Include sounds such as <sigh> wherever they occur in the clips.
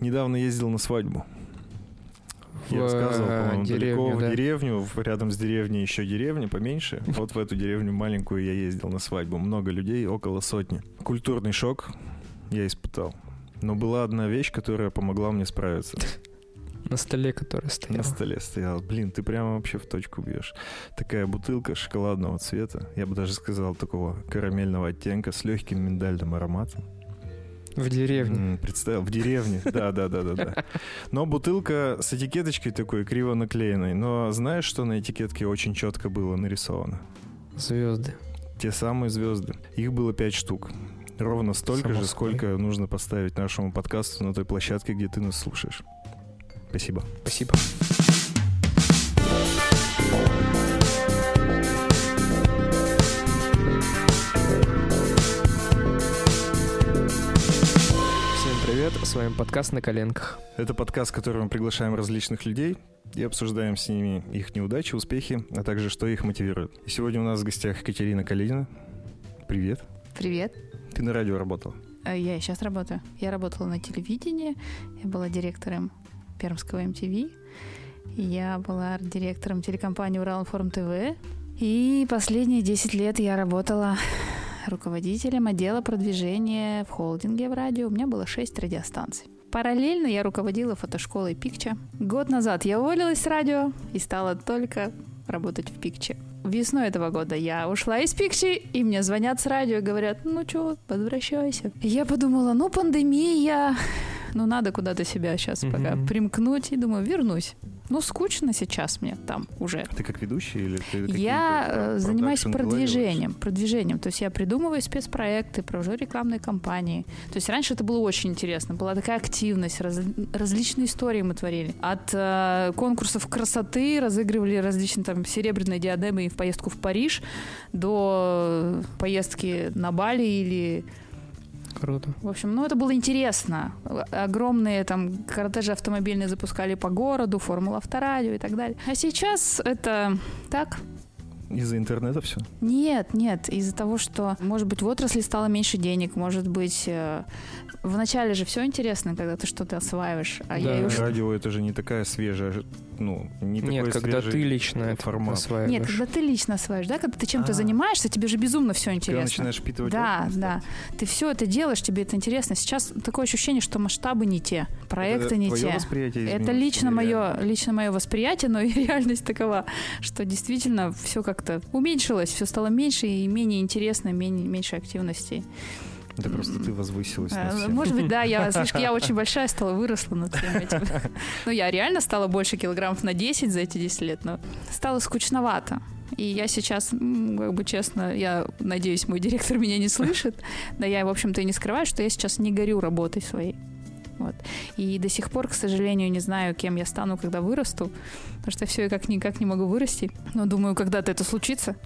Недавно ездил на свадьбу. Я рассказывал, э, по-моему, далеко деревню, в да. деревню, рядом с деревней еще деревня поменьше. <laughs> Вот в эту деревню маленькую я ездил на свадьбу. Много людей, около сотни. Культурный шок я испытал. Но была одна вещь, которая помогла мне справиться. На столе, который На стоял. столе стоял. Блин, ты прямо вообще в точку бьешь. Такая бутылка шоколадного цвета. Я бы даже сказал, такого карамельного оттенка с легким миндальным ароматом. В деревне. Представил, в деревне. <laughs> Да, да, да, да, да. Но бутылка с этикеточкой такой криво наклеенной. Но знаешь, что на этикетке очень четко было нарисовано? Звезды. Те самые звезды. Их было пять штук. Ровно столько Само же, собой. сколько нужно поставить нашему подкасту на той площадке, где ты нас слушаешь. Спасибо. Спасибо. Привет, с вами подкаст «На коленках». Это подкаст, в котором мы приглашаем различных людей и обсуждаем с ними их неудачи, успехи, а также что их мотивирует. И сегодня у нас в гостях Екатерина Калинина. Привет. Привет. Ты на радио работал. Э, Я и сейчас работаю. Я работала на телевидении, я была директором Пермского MTV, я была директором телекомпании Уралинформ ТВ, и последние 10 лет я работала руководителем отдела продвижения в холдинге в радио. У меня было 6 радиостанций. Параллельно я руководила фотошколой Пикча. Год назад я уволилась с радио и стала только работать в Пикче. Весной этого года я ушла из Пикчи, и мне звонят с радио и говорят, ну чё, возвращайся. И Я подумала, ну пандемия, ну надо куда-то себя сейчас пока Мгм. примкнуть, и думаю, вернусь. Ну, скучно сейчас мне там уже. Ты как ведущий или ты Я э, занимаюсь продвижением, продвижением. То есть я придумываю спецпроекты, провожу рекламные кампании. То есть раньше это было очень интересно, была такая активность, раз- различные истории мы творили. От э, конкурсов красоты разыгрывали различные там серебряные диадемы в поездку в Париж до поездки на Бали или Круто. в общем, ну это было интересно. Огромные там кортежи автомобильные запускали по городу, формула авторадио и так далее. А сейчас это так, Из-за интернета все? нет, нет, из-за того, что, может быть, в отрасли стало меньше денег, может быть, э, вначале же все интересно, когда ты что-то осваиваешь, а я Да. и уж... Радио это же не такая свежая, ну, не такой Нет, когда ты лично это формат. осваиваешь. Нет, когда ты лично осваиваешь, да, когда ты чем-то А. занимаешься, тебе же безумно все интересно. начинаешь впитывать Да, опыт, да. Ты все это делаешь, тебе это интересно. Сейчас такое ощущение, что масштабы не те, проекты Это не твое те. восприятие Это лично мое, лично мое восприятие, но и <laughs> реальность такова, что действительно все как-то уменьшилось, все стало меньше и менее интересно, менее, меньше активностей. Это просто ты возвысилась А, над всем. Может быть, да, я <laughs> слишком, я очень большая стала, выросла над всем этим. <laughs> Ну, я реально стала больше килограммов на 10 за эти 10 лет, но стало скучновато. И я сейчас, как бы честно, я надеюсь, мой директор меня не слышит, да я, в общем-то, и не скрываю, что я сейчас не горю работой своей. Вот. И до сих пор, к сожалению, не знаю, кем я стану, когда вырасту, потому что все как никак не могу вырасти. Но думаю, когда-то это случится.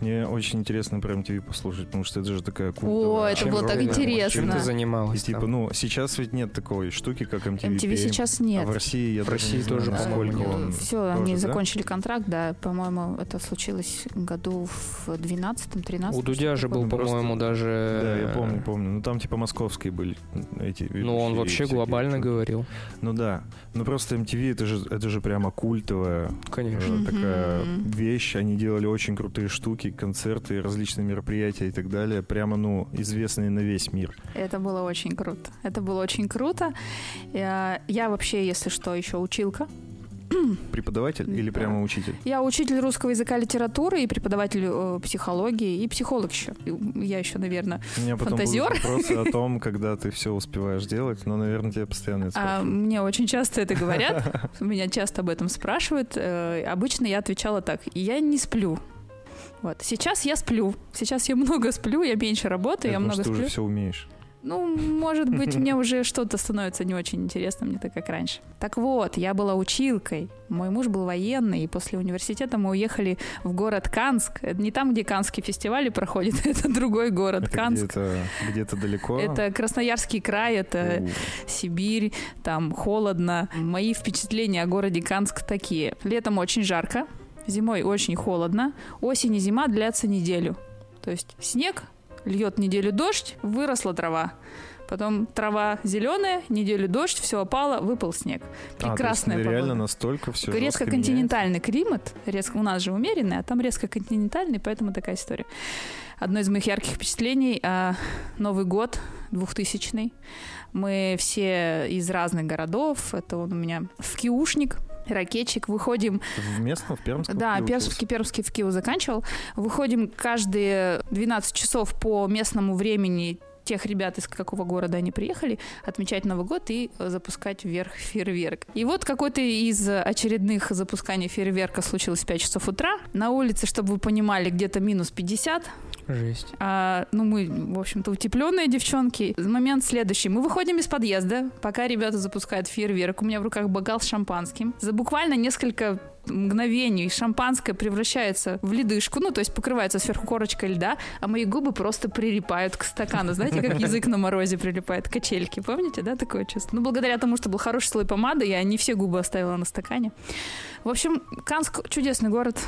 Мне очень интересно про MTV послушать, потому что это же такая О, культовая это Чем было так ты- интересно. Чем ты И занималась типа, там? ну, сейчас ведь нет такой штуки, как MTV. MTV PM. сейчас А нет. в России, я В России тоже, он нет. Все, тоже, они да? закончили контракт, да, по-моему, это случилось году в 12-13. У Дудя же был, просто- по-моему, даже... Да, я помню, помню. Ну, там типа московские были эти Ну, он вообще всякие. глобально говорил. Ну да. Ну просто MTV это же, это же прямо культовая Конечно. э, такая Мгм. вещь. Они делали очень крутые штуки, концерты, различные мероприятия и так далее. Прямо, ну, известные на весь мир. Это было очень круто. Это было очень круто. Я, я вообще, если что, еще училка. <clears throat> Преподаватель или Да. прямо учитель? Я учитель русского языка и литературы и преподаватель э, психологии и психолог еще. Я еще, наверное. У меня потом Фантазер? будут вопросы о <laughs> том, когда ты все успеваешь делать, но, наверное, тебе постоянно это А, мне очень часто это говорят. <laughs> Меня часто об этом спрашивают. Э, Обычно я отвечала так. Я не сплю. Вот. Сейчас я сплю. Сейчас я много сплю, я меньше работаю, я Потому много ты сплю. уже все умеешь. Ну, может быть, <laughs> мне уже что-то становится не очень интересно, мне так как раньше. Так вот, я была училкой, мой муж был военный, и после университета мы уехали в город Канск. Это не там, где Канские фестивали проходят, <laughs> это другой город, Это Канск. где-то, где-то далеко. Это Красноярский край, это У, Сибирь, там холодно. Мои впечатления о городе Канск такие. Летом очень жарко, зимой очень холодно, осень и зима длятся неделю. То есть снег, льет неделю дождь, выросла трава. Потом трава зеленая, неделю дождь, все опало, выпал снег. А, Прекрасная реально погода. настолько все резко континентальный климат, резко у нас же умеренный, а там резко континентальный, поэтому такая история. Одно из моих ярких впечатлений а, Новый год 2000 Мы все из разных городов. Это он у меня в Киушник, ракетчик. Выходим В местном, в Пермском? да, Киеве Пермский, Пермский в Киев заканчивал. Выходим каждые 12 часов по местному времени тех ребят, из какого города они приехали, отмечать Новый год и запускать вверх фейерверк. И вот какой-то из очередных запусканий фейерверка случилось в 5 часов утра. На улице, чтобы вы понимали, где-то минус 50. Жесть. А, ну, мы, в общем-то, утепленные девчонки. Момент следующий. Мы выходим из подъезда, пока ребята запускают фейерверк. У меня в руках бокал с шампанским. За буквально несколько мгновений шампанское превращается в ледышку, ну, то есть покрывается сверху корочкой льда, а мои губы просто прилипают к стакану. Знаете, как язык на морозе прилипает, качельки. Помните, да, такое чувство? Ну, благодаря тому, что был хороший слой помады, я не все губы оставила на стакане. В общем, Канск чудесный город.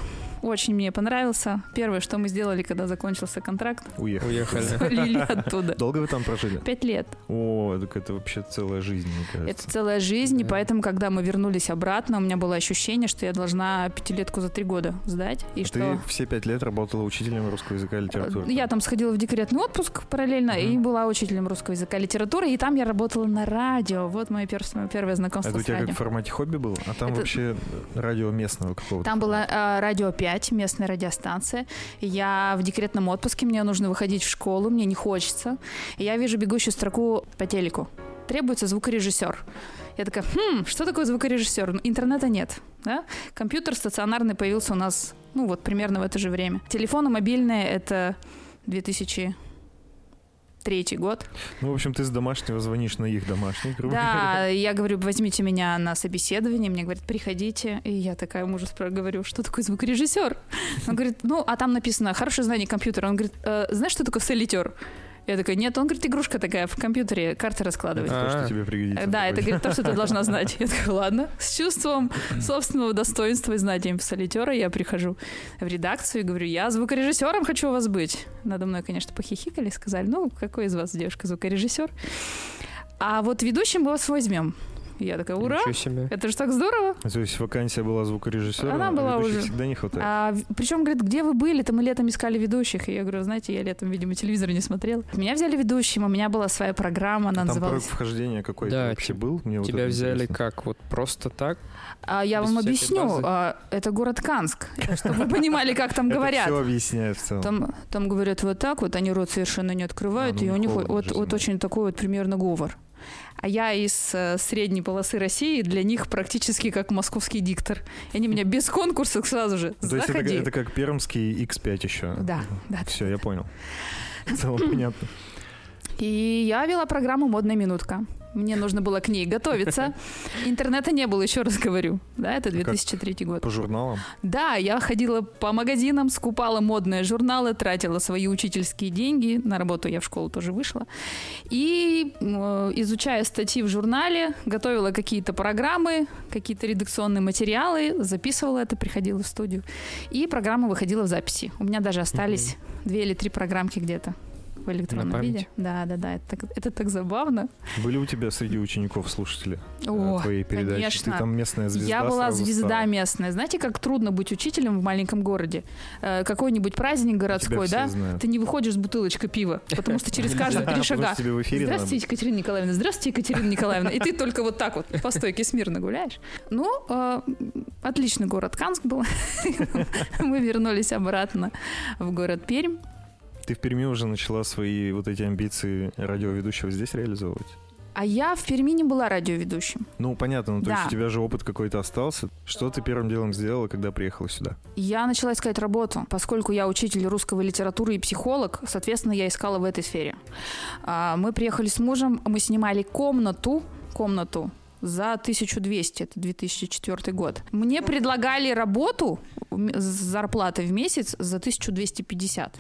Очень мне понравился. Первое, что мы сделали, когда закончился контракт, Уехали. Уехали. свалили <laughs> оттуда. Долго вы там прожили? Пять лет. О, так это вообще целая жизнь, мне кажется. Это целая жизнь, и поэтому, когда мы вернулись обратно, у меня было ощущение, что я должна пятилетку за три года сдать. И А что... Ты все пять лет работала учителем русского языка и литературы? Я там сходила в декретный отпуск параллельно Мгм. и была учителем русского языка и литературы, и там я работала на радио. Вот мое первое, мое первое знакомство Это у с тебя радио. как в формате хобби было? А там Это- вообще радио местного какого-то? Там было э, радио 5, местная радиостанция. Я в декретном отпуске, мне нужно выходить в школу, мне не хочется. И я вижу бегущую строку по телеку. Требуется звукорежиссер. Я такая, хм, что такое звукорежиссер? Ну, Интернета нет. Да? Компьютер стационарный появился у нас, ну вот, примерно в это же время. Телефоны мобильные — это 2003 год. Ну, в общем, ты с домашнего звонишь на их домашний, грубо говоря. Да, я говорю, возьмите меня на собеседование. Мне говорят, приходите. И я такая мужу говорю, что такое звукорежиссер? Он говорит, ну, а там написано хорошее знание компьютера. Он говорит, «Э, знаешь, что такое солитер? Я такая, нет, он говорит, игрушка такая в компьютере, карты раскладывать. Это то, что А. тебе пригодится. Да, это говорит то, что ты должна <laughs> знать. Я такая, ладно. С чувством собственного достоинства и знанием солитера я прихожу в редакцию и говорю, я звукорежиссером хочу у вас быть. Надо мной, конечно, похихикали, сказали, ну, какой из вас девушка звукорежиссер? А вот ведущим мы вас возьмем. Я такая, ура! Ничего себе. Это же так здорово. То есть вакансия была звукорежиссера, Она была уже. всегда не хватает. А, причем, говорит, где вы были? То мы летом искали ведущих. И я говорю, знаете, я летом, видимо, телевизор не смотрел. Меня взяли ведущим, у меня была своя программа, она Там порог называлась... вхождения какой-то Да, вообще был? Мне вот Тебя это взяли интересно. как? Вот просто так? А я без вам объясню. А, это город Канск. Чтобы вы понимали, как там <laughs> Это говорят. все объясняет в целом. Там, там говорят вот так вот, они рот совершенно не открывают, А, ну, и у них вот, вот очень такой вот примерно говор. А я из э, средней полосы России, для них практически как московский диктор. И они меня без конкурса сразу же, То есть это, заходи. это как пермский X5 еще. Да, да. Все, я понял. В целом понятно. И я вела программу «Модная минутка». Мне нужно было к ней готовиться. <laughs> Интернета не было, еще раз говорю. Да, это 2003 год. По журналам. Да, я ходила по магазинам, скупала модные журналы, тратила свои учительские деньги. На работу я в школу тоже вышла. И э, изучая статьи в журнале, готовила какие-то программы, какие-то редакционные материалы, записывала это, приходила в студию. И программа выходила в записи. У меня даже остались две или три программки где-то в электронном виде. Да, да, да. Это так, это так забавно. Были у тебя среди учеников слушатели э, О, твоей передачи? конечно. Ты там местная звезда Я была звезда стала. местная. Знаете, как трудно быть учителем в маленьком городе? Э, какой-нибудь праздник Тебя городской, все да? знают. Ты не выходишь с бутылочкой пива, потому что через каждые три шага. Здравствуйте, Екатерина Николаевна. Здравствуйте, Екатерина Николаевна. И ты только вот так вот по стойке смирно гуляешь. Ну, э, отличный город Канск был. <laughs> Мы вернулись обратно в город Пермь. Ты в Перми уже начала свои вот эти амбиции радиоведущего здесь реализовывать? А я в Перми не была радиоведущим. Ну, понятно, ну, то есть Да. у тебя же опыт какой-то остался. Что ты первым делом сделала, когда приехала сюда? Я начала искать работу, поскольку я учитель русской литературы и психолог, соответственно, я искала в этой сфере. А, Мы приехали с мужем, мы снимали комнату, комнату за 1200, это 2004 год. Мне предлагали работу с зарплатой в месяц за 1250.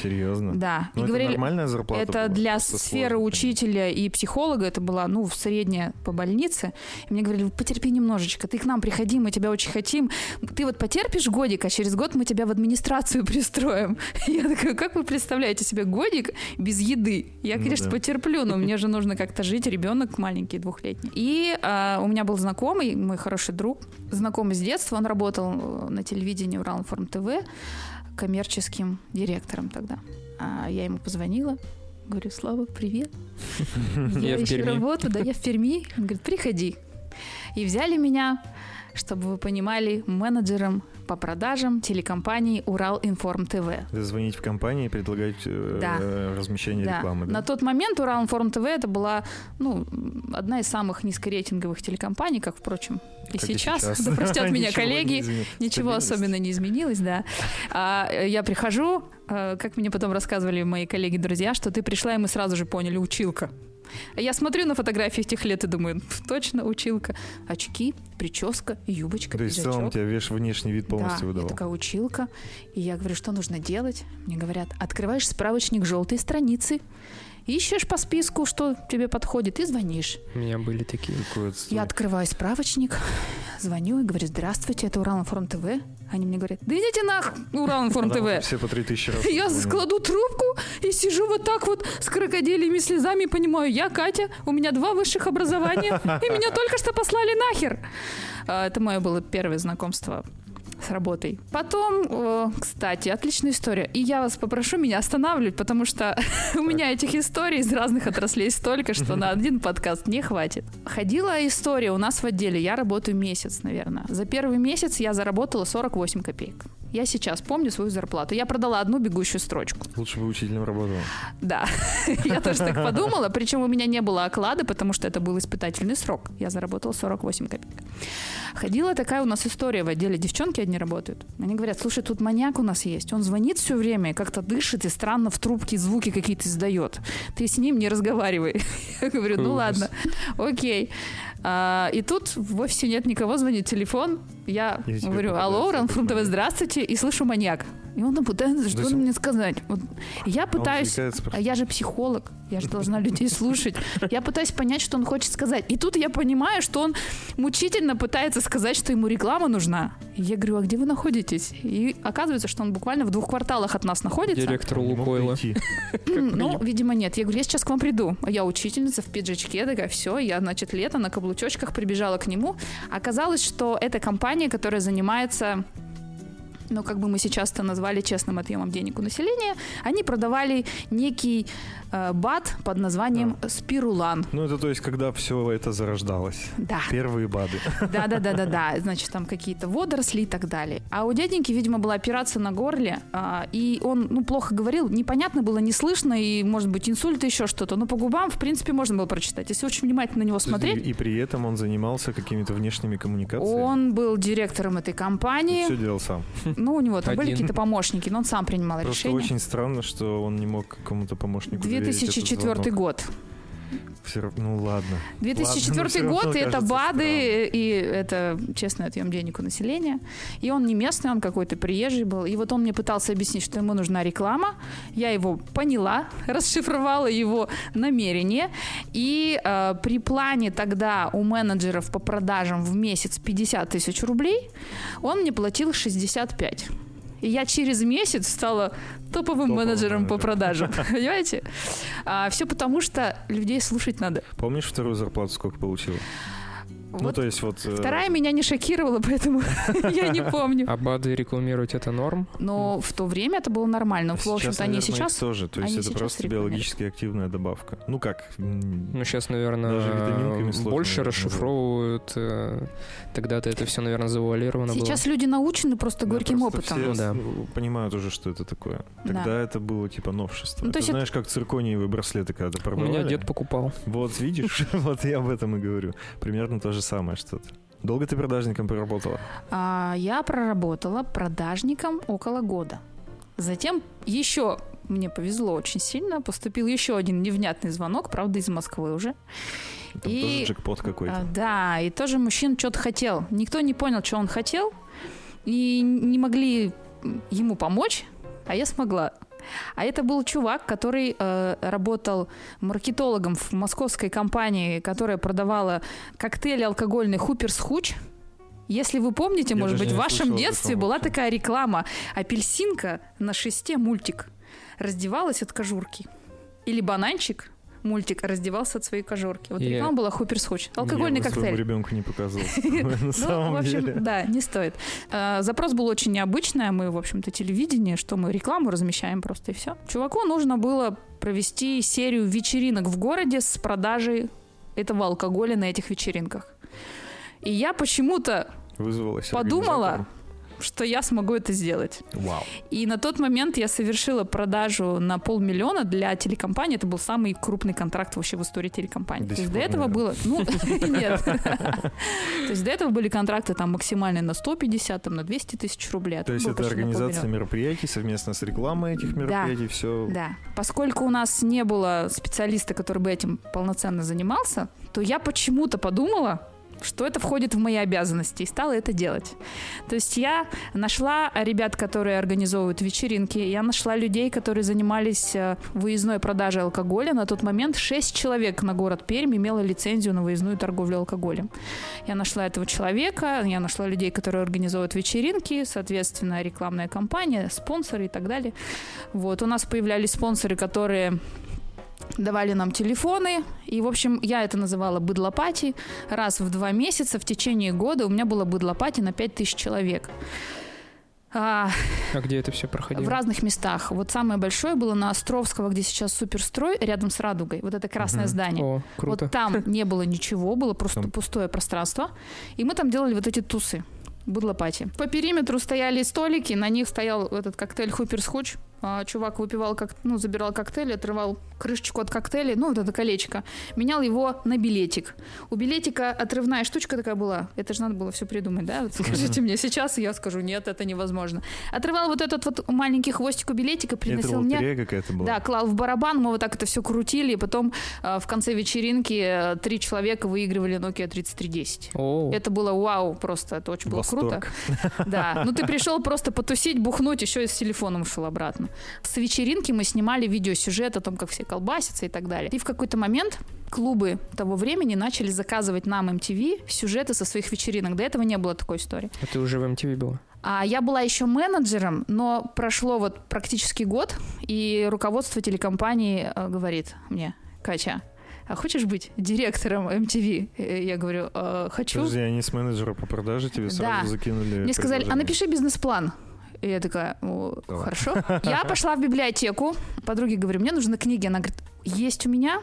Серьезно? Да. Ну, и это говорили, нормальная зарплата это была? для сферы сложно, учителя и психолога, это была, ну, средняя по больнице. И мне говорили, потерпи немножечко, ты к нам приходи, мы тебя очень хотим. Ты вот потерпишь годик, а через год мы тебя в администрацию <laughs> пристроим. <laughs> Я такая, как вы представляете себе годик без еды? Я, Ну конечно, да. потерплю, но мне же нужно как-то жить, ребенок маленький, двухлетний. И а, у меня был знакомый, мой хороший друг, знакомый с детства, он работал э, на телевидении Уралинформ ТВ коммерческим директором тогда. А я ему позвонила, говорю, Слава, привет. <laughs> Я ищу работу, да, я в Перми. Он говорит, приходи. И взяли меня, чтобы вы понимали, менеджером по продажам телекомпании Урал Информ ТВ. Звонить в компании и предлагать э, Да. размещение Да. рекламы. Да? На тот момент Урал Информ ТВ это была ну, одна из самых низкорейтинговых телекомпаний, как, впрочем, и Как и сейчас. сейчас. Да простят <laughs> меня коллеги. Ничего особенно не изменилось, да. А, я прихожу, э, как мне потом рассказывали мои коллеги-друзья, что ты пришла, и мы сразу же поняли, училка. Я смотрю на фотографии тех лет и думаю, «Пф, точно училка. Очки, прическа, юбочка, То есть в целом пиджачок. тебя веш внешний вид полностью да, выдавал. такая училка. И я говорю, что нужно делать? Мне говорят, открываешь справочник желтой страницы, ищешь по списку, что тебе подходит, и звонишь. У меня были такие. Отстой. Я открываю справочник, звоню и говорю, здравствуйте, это Уралинформ ТВ. Они мне говорят, да идите нах, Уралинформ ТВ. Все по 3000 раз. Я складу трубку и сижу вот так вот с крокодилями слезами и понимаю, я Катя, у меня два высших образования, и меня только что послали нахер. А, Это мое было первое знакомство с работой. Потом, э, кстати, отличная история. И я вас попрошу меня останавливать, потому что <laughs> у меня этих историй из разных отраслей столько, что на один подкаст не хватит. Ходила история у нас в отделе. Я работаю месяц, наверное. За первый месяц я заработала 48 копеек. Я сейчас помню свою зарплату. Я продала одну бегущую строчку. Лучше бы учителем работал. Да, <laughs> я тоже так подумала. Причем у меня не было оклада, потому что это был испытательный срок. Я заработала 48 копеек. Ходила такая у нас история в отделе. Девчонки одни работают. Они говорят, слушай, тут маньяк у нас есть. Он звонит все время, как-то дышит и странно в трубке звуки какие-то издает. Ты с ним не разговаривай. <laughs> Я говорю, ну ладно, окей. А, и тут в офисе нет никого, звонит телефон. Я тебе говорю, алло, Ранфрум ТВ, здравствуйте, и слышу маньяк. И он пытается, что есть мне сказать. Вот Я А пытаюсь, а просто. я же психолог, я же должна людей слушать. Я пытаюсь понять, что он хочет сказать. И тут я понимаю, что он мучительно пытается сказать, что ему реклама нужна. И я говорю, а где вы находитесь? И оказывается, что он буквально в двух кварталах от нас находится. Директор Лукойла. <laughs> Ну, видимо, нет. Я говорю, я сейчас к вам приду. А Я учительница в пиджачке, такая, все, я, значит, лето на каблучочках прибежала к нему. Оказалось, что это компания, которая занимается ну, как бы мы сейчас это назвали честным отъемом денег у населения, они продавали некий БАД под названием спирулан. Ну, это то есть, когда все это зарождалось. Да. Первые БАДы. Да, да, да, да, да. Значит, там какие-то водоросли и так далее. А у дяденьки, видимо, была операция на горле, а, и он, ну, плохо говорил, непонятно было, не слышно, и, может быть, инсульт, еще что-то. Но по губам, в принципе, можно было прочитать. Если очень внимательно на него смотреть, И, и при этом он занимался какими-то внешними коммуникациями. он был директором этой компании. Все делал сам. Ну, у него там были Один. какие-то помощники, но он сам принимал Просто решения. очень странно, что он не мог какому-то помощнику 2004 звонок. год. Всё равно- ну ладно. 2004 Ладно, равно год, и это БАДы, и это честный отъем денег у населения. И он не местный, он какой-то приезжий был. И вот он мне пытался объяснить, что ему нужна реклама. Я его поняла, <laughs> расшифровала его намерение. И э, при плане тогда у менеджеров по продажам в месяц 50 тысяч рублей, он мне платил 65. И я через месяц стала топовым, Топовым менеджером по продажам. <laughs> Понимаете? все потому, что людей слушать надо. Помнишь вторую зарплату сколько получил? Ну, Вот то есть вот... э, Вторая меня не шокировала, <laughs> поэтому <laughs> я не помню. А БАДы рекламировать это норм? Но в то время это было нормально. В общем-то, они сейчас... тоже. То есть это просто биологически активная добавка. Ну как? Ну, сейчас, наверное, больше расшифровывают. э, Тогда-то это все, наверное, завуалировано было. Сейчас люди научены просто горьким опытом. все Ну понимают уже, что это такое. Да. Тогда это было типа новшество. Ну, Ты знаешь, как циркониевые браслеты когда-то У меня дед покупал. Вот видишь, <laughs> вот я об этом и говорю. Примерно то же самое что-то. Долго ты продажником проработала? А, я проработала продажником около года. Затем еще мне повезло очень сильно. Поступил еще один невнятный звонок, правда, из Москвы уже. Там И- тоже джекпот какой-то. А, да, и тоже мужчина что-то хотел. Никто не понял, что он хотел, и не могли ему помочь, а я смогла. А это был чувак, который э, работал маркетологом в московской компании, которая продавала коктейли алкогольный Хуперс Хуч. Если вы помните, Я может быть, в вашем детстве была вообще. такая реклама. Апельсинка на шесте мультик. Раздевалась от кожурки. Или бананчик мультик раздевался от своей кожурки. Вот Я- реклама была Хуперс Хуч. Алкогольный Я своему коктейль. ребенку не показывал. <laughs> На Ну, в самом общем, деле. да, не стоит. Э, Запрос был очень необычный. а Мы, в общем-то, телевидение, что мы рекламу размещаем просто и все. Чуваку нужно было провести серию вечеринок в городе с продажей этого алкоголя на этих вечеринках. И я почему-то, Вызвалась Подумала. Что я смогу это сделать. Вау. И на тот момент я совершила продажу на полмиллиона для телекомпании. Это был самый крупный контракт вообще в истории телекомпании. До То есть до этого наверное. было... Ну, <laughs> нет. То есть до этого были контракты там максимальные на 150, там на 200 тысяч рублей. а То есть это организация мероприятий совместно с рекламой этих мероприятий, все. Да. Поскольку у нас не было специалиста, который бы этим полноценно занимался, то я почему-то подумала, что это входит в мои обязанности, и стала это делать. То есть я нашла ребят, которые организовывают вечеринки, я нашла людей, которые занимались э, выездной продажей алкоголя. На тот момент 6 человек на город Пермь имело лицензию на выездную торговлю алкоголем. Я нашла этого человека, я нашла людей, которые организовывают вечеринки, соответственно, рекламная кампания, спонсоры и так далее. Вот, у нас появлялись спонсоры, которые давали нам телефоны, и, в общем, я это называла быдлопати. Раз в два месяца в течение года у меня было быдлопати на 5000 человек. А, А где это все проходило? в разных местах. Вот самое большое было на Островского, где сейчас суперстрой, рядом с Радугой. Вот это красное Мгм. здание. О, круто. Вот там <laughs> не было ничего, было просто Там- пустое пространство. И мы там делали вот эти тусы. Быдлопати. По периметру стояли столики, на них стоял этот коктейль Хуперс Хуч. А, Чувак выпивал, как, ну, забирал коктейль, отрывал крышечку от коктейля, ну, вот это колечко, менял его на билетик. У билетика отрывная штучка такая была. Это же надо было все придумать, да? Вот скажите мне сейчас, и я скажу, нет, это невозможно. Отрывал вот этот вот маленький хвостик у билетика, Это приносил мне. лотерея какая-то была. Да, клал в барабан, мы вот так это все крутили, и потом э, в конце вечеринки э, три человека выигрывали Nokia 3310. О, Это было вау, просто это очень было Восторг. круто. Да, ну ты пришел просто потусить, бухнуть, еще и с телефоном ушел обратно. С вечеринки мы снимали видеосюжет о том, как все колбасятся и так далее. И в какой-то момент клубы того времени начали заказывать нам MTV сюжеты со своих вечеринок. До этого не было такой истории. а ты уже в MTV была? А я была еще менеджером, но прошло вот практически год, и руководство телекомпании э, говорит мне, Катя, а хочешь быть директором MTV? Э, Я говорю, «Э, хочу. Подожди, они с менеджера по продаже тебе сразу Да. закинули Мне сказали, а напиши бизнес-план. И я такая, «О, Давай. хорошо. <laughs> Я пошла в библиотеку. Подруге говорю, мне нужны книги. Она говорит, есть у меня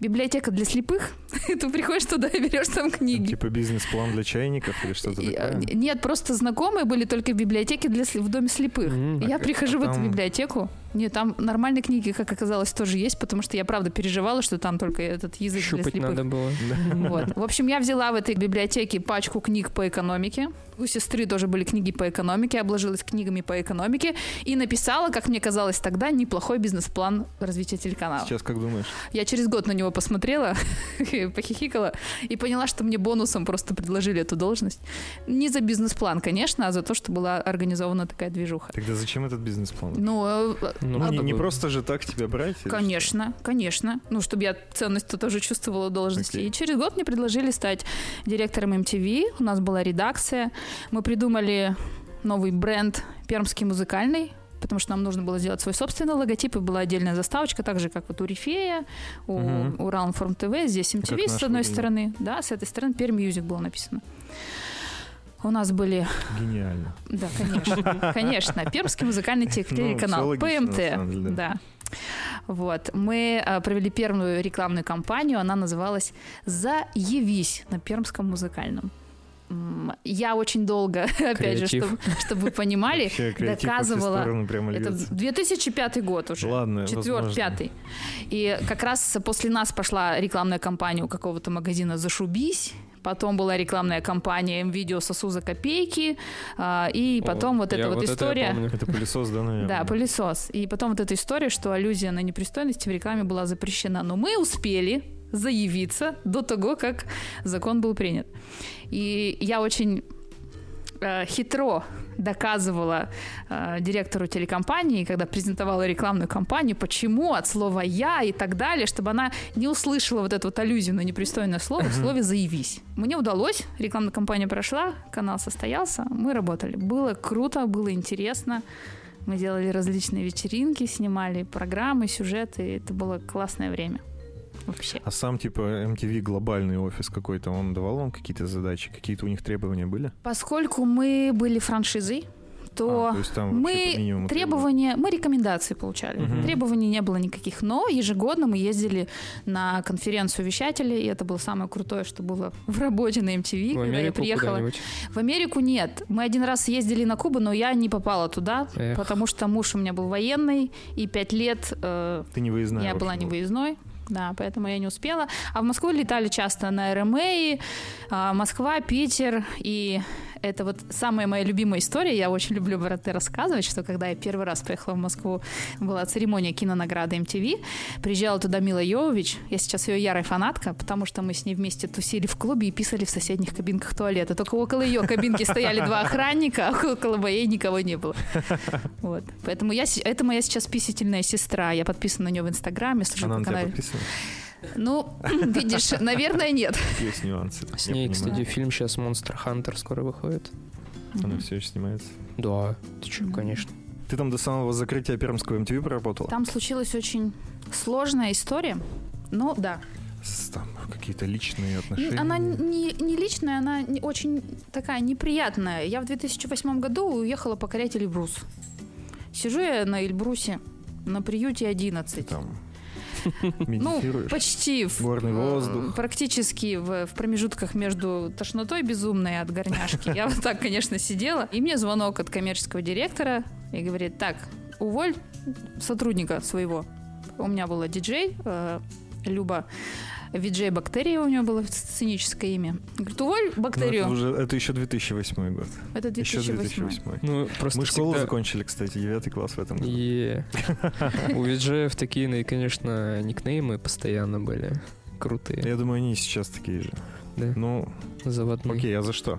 библиотека для слепых. <laughs> Ты приходишь туда и берешь там книги. Типа бизнес-план для чайников или что-то э, такое? Нет, просто знакомые были только в библиотеке для в доме слепых. Я А прихожу в эту библиотеку. Нет, там нормальные книги, как оказалось, тоже есть, потому что я правда переживала, что там только этот язык для Щупать слепых. надо было. <laughs> Вот. В общем, я взяла в этой библиотеке пачку книг по экономике. У сестры тоже были книги по экономике, обложилась книгами по экономике и написала, как мне казалось тогда, неплохой бизнес-план развития телеканала. Сейчас как думаешь? Я через год на него посмотрела, <laughs> похихикала и поняла, что мне бонусом просто предложили эту должность. Не за бизнес-план, конечно, а за то, что была организована такая движуха. Тогда зачем этот бизнес-план? Ну, э, Ну, Ну, не, а- не просто же так тебя брать. Конечно, конечно. Ну, чтобы я ценность-то тоже чувствовала должности. Окей. И через год мне предложили стать директором MTV. У нас была редакция. Мы придумали новый бренд «Пермский музыкальный», потому что нам нужно было сделать свой собственный логотип, и была отдельная заставочка, так же, как вот у Рифея, у Мгм. Уралинформ ТВ, здесь Как MTV с одной выглядит. стороны, да, с этой стороны Perm Music было написано. У нас были? Гениально. да, конечно, <laughs> конечно, Пермский музыкальный <laughs> Ну, телеканал, ПМТ, да. Вот. Мы а, провели первую рекламную кампанию. Она называлась «Заявись» на Пермском музыкальном. Я очень долго, <laughs> опять же, Креатив. чтобы, чтобы вы понимали, креатив доказывала- это льется. 2005 год уже. Ладно, Четвертый, пятый. И как раз после нас пошла рекламная кампания у какого-то магазина «Зашубись». Потом была рекламная кампания «М-видео сосу за копейки». а, И О, потом вот я эта вот это я история... помню. Это пылесос, да, наверное? <laughs> Да, пылесос. И потом вот эта история, что аллюзия на непристойности в рекламе была запрещена. Но мы успели заявиться до того, как закон был принят. И я очень э, хитро доказывала э, директору телекомпании, когда презентовала рекламную кампанию, почему от слова «я» и так далее, чтобы она не услышала вот эту вот аллюзию на непристойное слово в слове «заявись». Мне удалось, рекламная кампания прошла, канал состоялся, мы работали. Было круто, было интересно. Мы делали различные вечеринки, снимали программы, сюжеты. Это было классное время. Вообще. А сам, типа, MTV глобальный офис какой-то, он давал вам какие-то задачи? Какие-то у них требования были? Поскольку мы были франшизой, то, А, то есть там мы требования, мы рекомендации получали. Мгм. Требований не было никаких, но ежегодно мы ездили на конференцию вещателей, и это было самое крутое, что было в работе на MTV, В когда я приехала. В Америку нет. Мы один раз ездили на Кубу, но я не попала туда, Эх. потому что муж у меня был военный, и пять лет э, Ты не выездная. я была не выездной. Да, поэтому я не успела. А в Москву летали часто на РМА, а, Москва, Питер. И это вот самая моя любимая история. Я очень люблю это рассказывать, что когда я первый раз поехала в Москву, была церемония кинонаграды MTV. Приезжала туда Мила Йовович. Я сейчас ее ярая фанатка, потому что мы с ней вместе тусили в клубе и писали в соседних кабинках туалета. Только около ее кабинки стояли два охранника, а около моей никого не было. Вот. Поэтому я, это моя сейчас писательная сестра. Я подписана на нее в Инстаграме. Она на тебя подписана? Ну, <laughs> видишь, наверное, нет. Есть нюансы. С ней, кстати, фильм сейчас Monster Hunter скоро выходит. Она все еще снимается. Да, ты Мгм. конечно. Ты там до самого закрытия пермского MTV проработала? Там случилась очень сложная история. Ну, да. Там какие-то личные отношения. Она не, не личная, она не- очень такая неприятная. Я в 2008 году уехала покорять Эльбрус. Сижу я на Эльбрусе на приюте Ты 11. там <laughs> Ну, почти. В, Горный э, воздух. Практически в, в промежутках между тошнотой безумной от горняшки. Я вот так, конечно, сидела. И мне звонок от коммерческого директора и говорит, так, уволь сотрудника своего. У меня была диджей, э, Люба Виджей Бактерия у нее было сценическое имя. Говорит, уволь Ну, бактерию. это, уже, это еще 2008 год. это Еще 2008. 2008. Ну, просто Мы школу всегда- закончили, кстати, 9 класс в этом году. Е. У виджеев такие, ну, конечно, никнеймы постоянно были крутые. Я думаю, они сейчас такие же. Да, Ну, заводные. окей, а за что?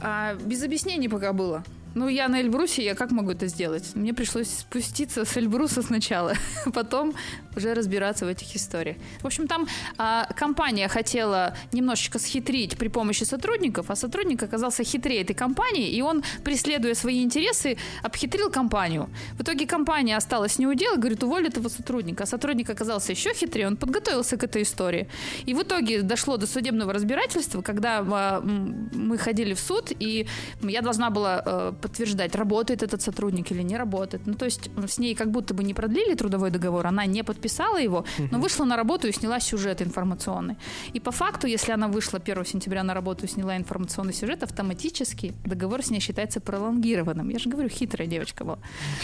А, без объяснений пока было. Ну, я на Эльбрусе, я как могу это сделать? Мне пришлось спуститься с Эльбруса сначала, <laughs> потом уже разбираться в этих историях. В общем, там а, компания хотела немножечко схитрить при помощи сотрудников, а сотрудник оказался хитрее этой компании, и он, преследуя свои интересы, обхитрил компанию. В итоге компания осталась не у дела, говорит, уволь этого сотрудника. А сотрудник оказался еще хитрее, он подготовился к этой истории. И в итоге дошло до судебного разбирательства, когда а, мы ходили в суд, и я должна была э, подтверждать, работает этот сотрудник или не работает. Ну, то есть с ней как будто бы не продлили трудовой договор, она не подписала его, но вышла на работу и сняла сюжет информационный. И по факту, если она вышла 1 сентября на работу и сняла информационный сюжет, автоматически договор с ней считается пролонгированным. Я же говорю, хитрая девочка была.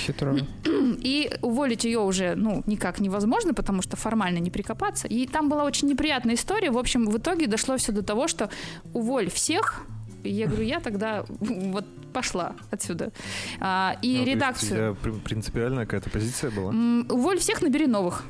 Хитро. <clears throat> И уволить ее уже, ну, никак невозможно, потому что формально не прикопаться. И там была очень неприятная история. В общем, в итоге дошло все до того, что уволь всех. И я говорю, я тогда <laughs> вот пошла отсюда. А, и Ну, редакцию. принципиальная какая-то позиция была? Уволь всех, набери новых.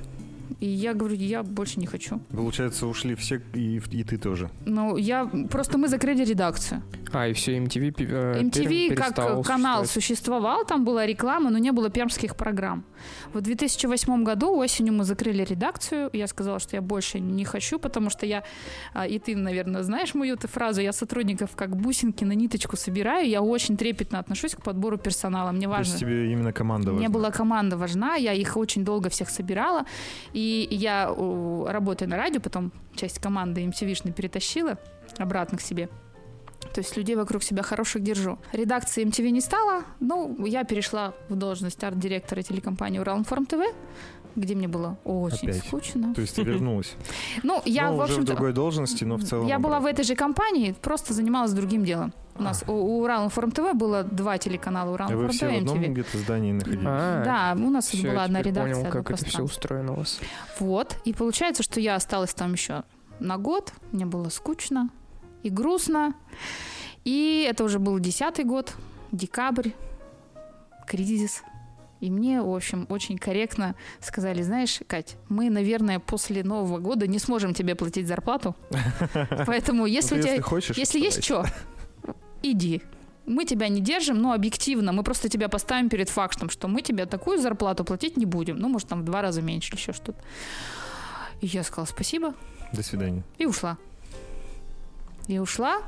И я говорю, я больше не хочу. Получается, ушли все, и, и ты тоже. Ну, я просто мы закрыли редакцию. А, и все, MTV, э, MTV как канал существовал, там была реклама, но не было пермских программ. В 2008 году осенью мы закрыли редакцию. Я сказала, что я больше не хочу, потому что я, а, и ты, наверное, знаешь мою эту фразу, я сотрудников как бусинки на ниточку собираю. Я очень трепетно отношусь к подбору персонала. Мне То важно. есть тебе именно команда Мне важна. была команда важна, я их очень долго всех собирала. И я, у, работая на радио, потом часть команды MTV-шной перетащила обратно к себе. То есть людей вокруг себя хороших держу. Редакции MTV не стало. Ну, я перешла в должность арт-директора телекомпании Уралинформ ТВ, где мне было очень Опять. скучно. То есть ты <laughs> вернулась. Ну, я, в общем-то, другой должности, но в целом... я была в этой же компании, просто занималась другим делом. У нас у, у Уралинформ ТВ было два телеканала А вы Уралинформ все в ТВ одном где-то здании находились? А, Да, у нас была одна редакция. понял, как это все устроено у вас. Вот. И получается, что я осталась там еще на год. Мне было скучно и грустно. И это уже был десятый год, декабрь, кризис. И мне, в общем, очень корректно сказали, знаешь, Кать, мы, наверное, после Нового года не сможем тебе платить зарплату. <laughs> Поэтому если у тебя... если есть что, иди. мы тебя не держим, но объективно, мы просто тебя поставим перед фактом, что мы тебе такую зарплату платить не будем. Ну, может, там в два раза меньше или еще что-то. И я сказала спасибо До свидания. и ушла. И ушла,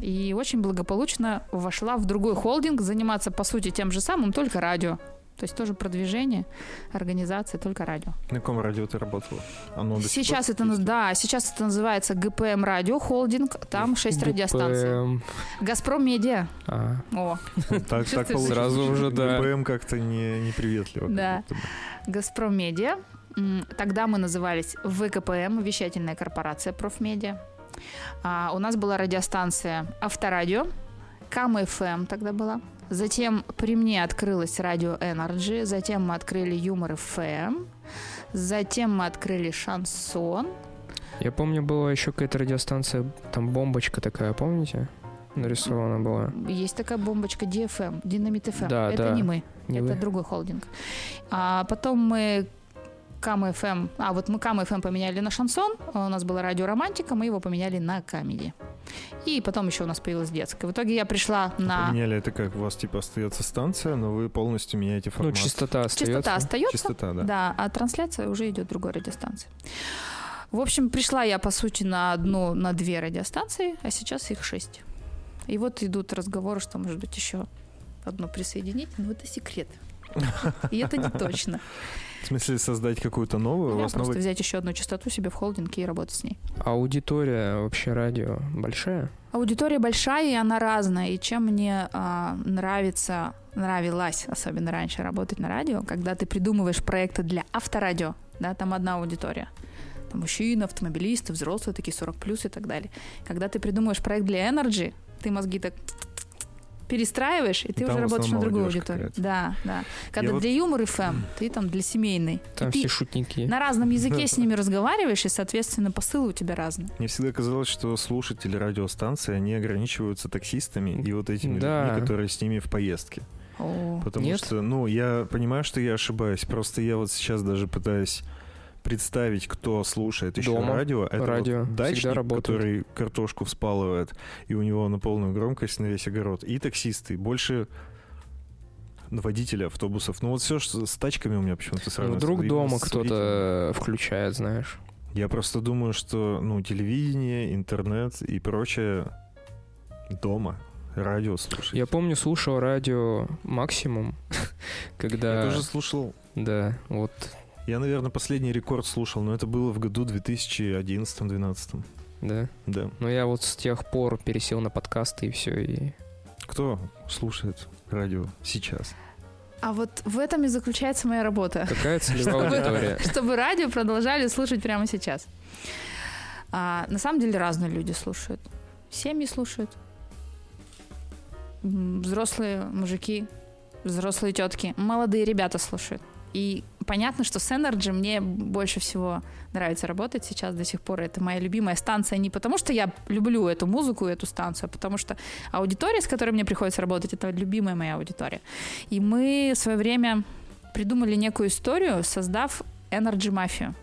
и очень благополучно вошла в другой холдинг, заниматься, по сути, тем же самым, только радио. То есть тоже продвижение, организация, только радио. На каком радио ты работала? Оно Сейчас это, наз- да, сейчас это называется ГПМ Радио Холдинг, там 6 радиостанций. ГПМ. Газпром Медиа. А, О, Так, <laughs> так получилось. Сразу уже, да. ГПМ как-то не, неприветливо. Да. Газпром Медиа. Тогда мы назывались ВКПМ, Вещательная корпорация Профмедиа. А, у нас была радиостанция Авторадио, КМФМ тогда была. Затем при мне открылось радио Energy, затем мы открыли Юмор ФМ, затем мы открыли Шансон. я помню, была еще какая-то радиостанция, там бомбочка такая, помните? Нарисована была. Есть такая бомбочка DFM, Динамит ФМ. Да, Это да. не мы. Не это вы? другой холдинг. А потом мы КМФМ, а вот мы КМФМ поменяли на шансон, а у нас было радио Романтика, мы его поменяли на Comedy. И потом еще у нас появилась детская. В итоге я пришла на... Поменяли это как? У вас типа остается станция, но вы полностью меняете Ну, формат. частота остается. Частота остается, Частота, да. да, а трансляция уже идет другой радиостанции. В общем, пришла я, по сути, на одну, на две радиостанции, а сейчас их шесть. И вот идут разговоры, что, может быть, еще одну присоединить, но это секрет. И это не точно. В смысле создать какую-то новую? У Я вас просто новый... взять еще одну частоту себе в холдинг и работать с ней. Аудитория вообще радио большая? Аудитория большая, и она разная. И чем мне а, нравится, нравилось, особенно раньше, работать на радио, когда ты придумываешь проекты для авторадио, да, там одна аудитория. Там мужчины, автомобилисты, взрослые, такие 40 плюс и так далее. Когда ты придумываешь проект для Energy, ты мозги так перестраиваешь, и ты Там уже работаешь на другую аудиторию. какая-то. Да, да. Когда вот- для юмор FM, ты там для семейной. Там И все шутники. на разном языке с ними разговариваешь, и, соответственно, посылы у тебя разные. Мне всегда казалось, что слушатели радиостанции, они ограничиваются таксистами и вот этими Да. людьми, которые с ними в поездке. О, Потому Нет? что, ну, я понимаю, что я ошибаюсь. Просто я вот сейчас даже пытаюсь представить, кто слушает еще Дома. радио. Это Радио вот дачник, который картошку вспалывает, и у него на полную громкость на весь огород. И таксисты. Больше водители автобусов. Ну вот все, что с тачками у меня почему-то сразу. Ну, Вдруг дома кто-то включает, знаешь. Я просто думаю, что, ну, телевидение, интернет и прочее дома. Радио слушать. Я помню, слушал радио максимум, <laughs> когда... Я тоже слушал Да, вот. Я, наверное, последний рекорд слушал, но это было в году 2011-2012. Да. Да. Но я вот с тех пор пересел на подкасты и все, и... Кто слушает радио сейчас? А вот в этом и заключается моя работа. Какая целевая аудитория? Чтобы радио продолжали слушать прямо сейчас. А, на самом деле разные люди слушают. Семьи слушают. Взрослые мужики, взрослые тетки, молодые ребята слушают. И понятно, что с Energy мне больше всего нравится работать сейчас до сих пор. Это моя любимая станция не потому, что я люблю эту музыку и эту станцию, а потому что аудитория, с которой мне приходится работать, это любимая моя аудитория. И мы в свое время придумали некую историю, создав Energy Мафию.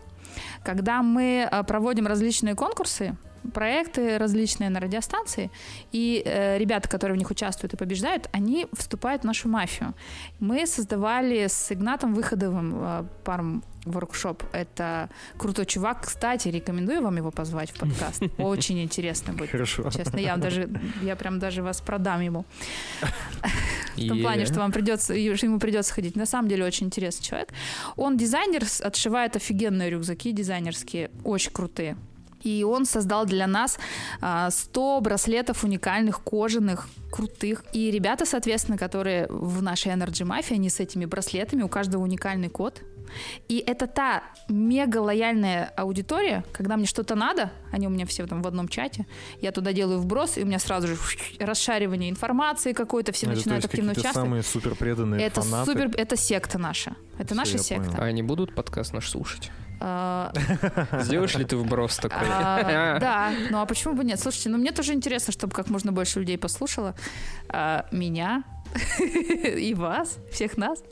Когда мы э, проводим различные конкурсы, проекты различные на радиостанции, и э, ребята, которые в них участвуют и побеждают, они вступают в нашу мафию. Мы создавали с Игнатом Выходовым э, парм воркшоп. Это крутой чувак. Кстати, рекомендую вам его позвать в подкаст. <laughs> Очень интересно будет. Хорошо. Честно, я даже, я прям даже вас продам ему. <laughs> В том плане, что вам придется, ему придется ходить. На самом деле очень интересный человек. Он дизайнер, отшивает офигенные рюкзаки дизайнерские, очень крутые. И он создал для нас а, 100 браслетов уникальных, кожаных, крутых. И ребята, соответственно, которые в нашей Energy Mafia, они с этими браслетами, у каждого уникальный код. И это та мега лояльная аудитория, когда мне что-то надо, они у меня все там в одном чате, я туда делаю вброс, и у меня сразу же расшаривание информации какой-то, все Это, то начинают есть, активно участвовать. самые супер преданные Это фанаты. супер, это секта наша. Это Всё, наша секта. понял. А они будут подкаст наш слушать? А, Сделаешь ли ты вброс такой? а, Да, ну а почему бы нет? Слушайте, ну мне тоже интересно, чтобы как можно больше людей послушало а, меня, <laughs> и вас, всех нас.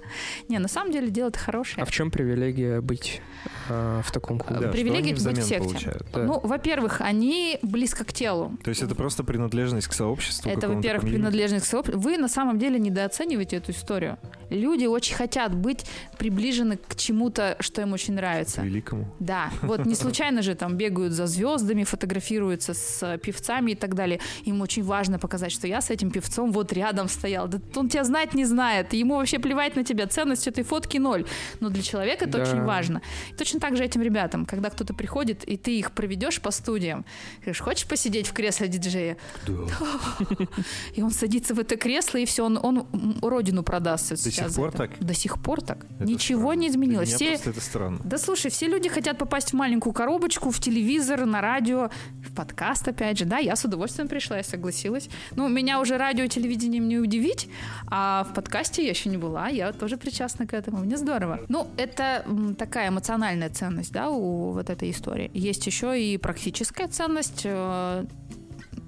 Не, на самом деле дело-то хорошее. А в чем привилегия быть а, в таком клубе? Да, что Привилегия они быть в секте. получают? Да. Ну, во-первых, они близко к телу. То есть это просто принадлежность к сообществу? Это, во-первых, принадлежность к сообществу. Вы на самом деле недооцениваете эту историю. Люди очень хотят быть приближены к чему-то, что им очень К нравится. великому. Да, вот не случайно же там бегают за звездами, фотографируются с э, певцами и так далее. Им очень важно показать, что я с этим певцом вот рядом стоял. Да он тебя знать не знает, ему вообще плевать на тебя, ценность этой фотки ноль. Но для человека это Да. очень важно. И точно так же этим ребятам, когда кто-то приходит, и ты их проведешь по студиям, говоришь, хочешь посидеть в кресле диджея? <laughs> И он садится в это кресло, и все, он, он родину продаст. До сих пор так? До сих пор так. Это Ничего странно. не Для изменилось. меня Все, это странно. да слушай, все люди хотят попасть в маленькую коробочку, в телевизор, на радио, в подкаст, опять же. Да, я с удовольствием пришла, я согласилась. Ну, меня уже радио и телевидением не удивить, а в подкасте я еще не была, я тоже причастна к этому. Мне здорово. Ну, это такая эмоциональная ценность, да, у вот этой истории. Есть еще и практическая ценность. э,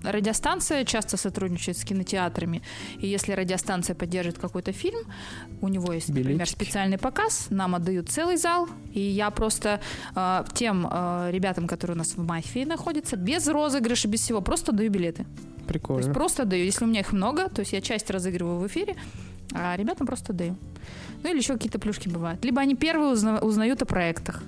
Радиостанция часто сотрудничает с кинотеатрами, и если радиостанция поддержит какой-то фильм, у него есть, например, Билетики. специальный показ, нам отдают целый зал, и я просто э, тем э, ребятам, которые у нас в мафии находятся, без розыгрыша, без всего, просто даю билеты. То есть Прикольно. просто даю. Если у меня их много, то есть я часть разыгрываю в эфире, а ребятам просто даю. Ну или еще какие-то плюшки бывают. Либо они первые узна- узнают о проектах,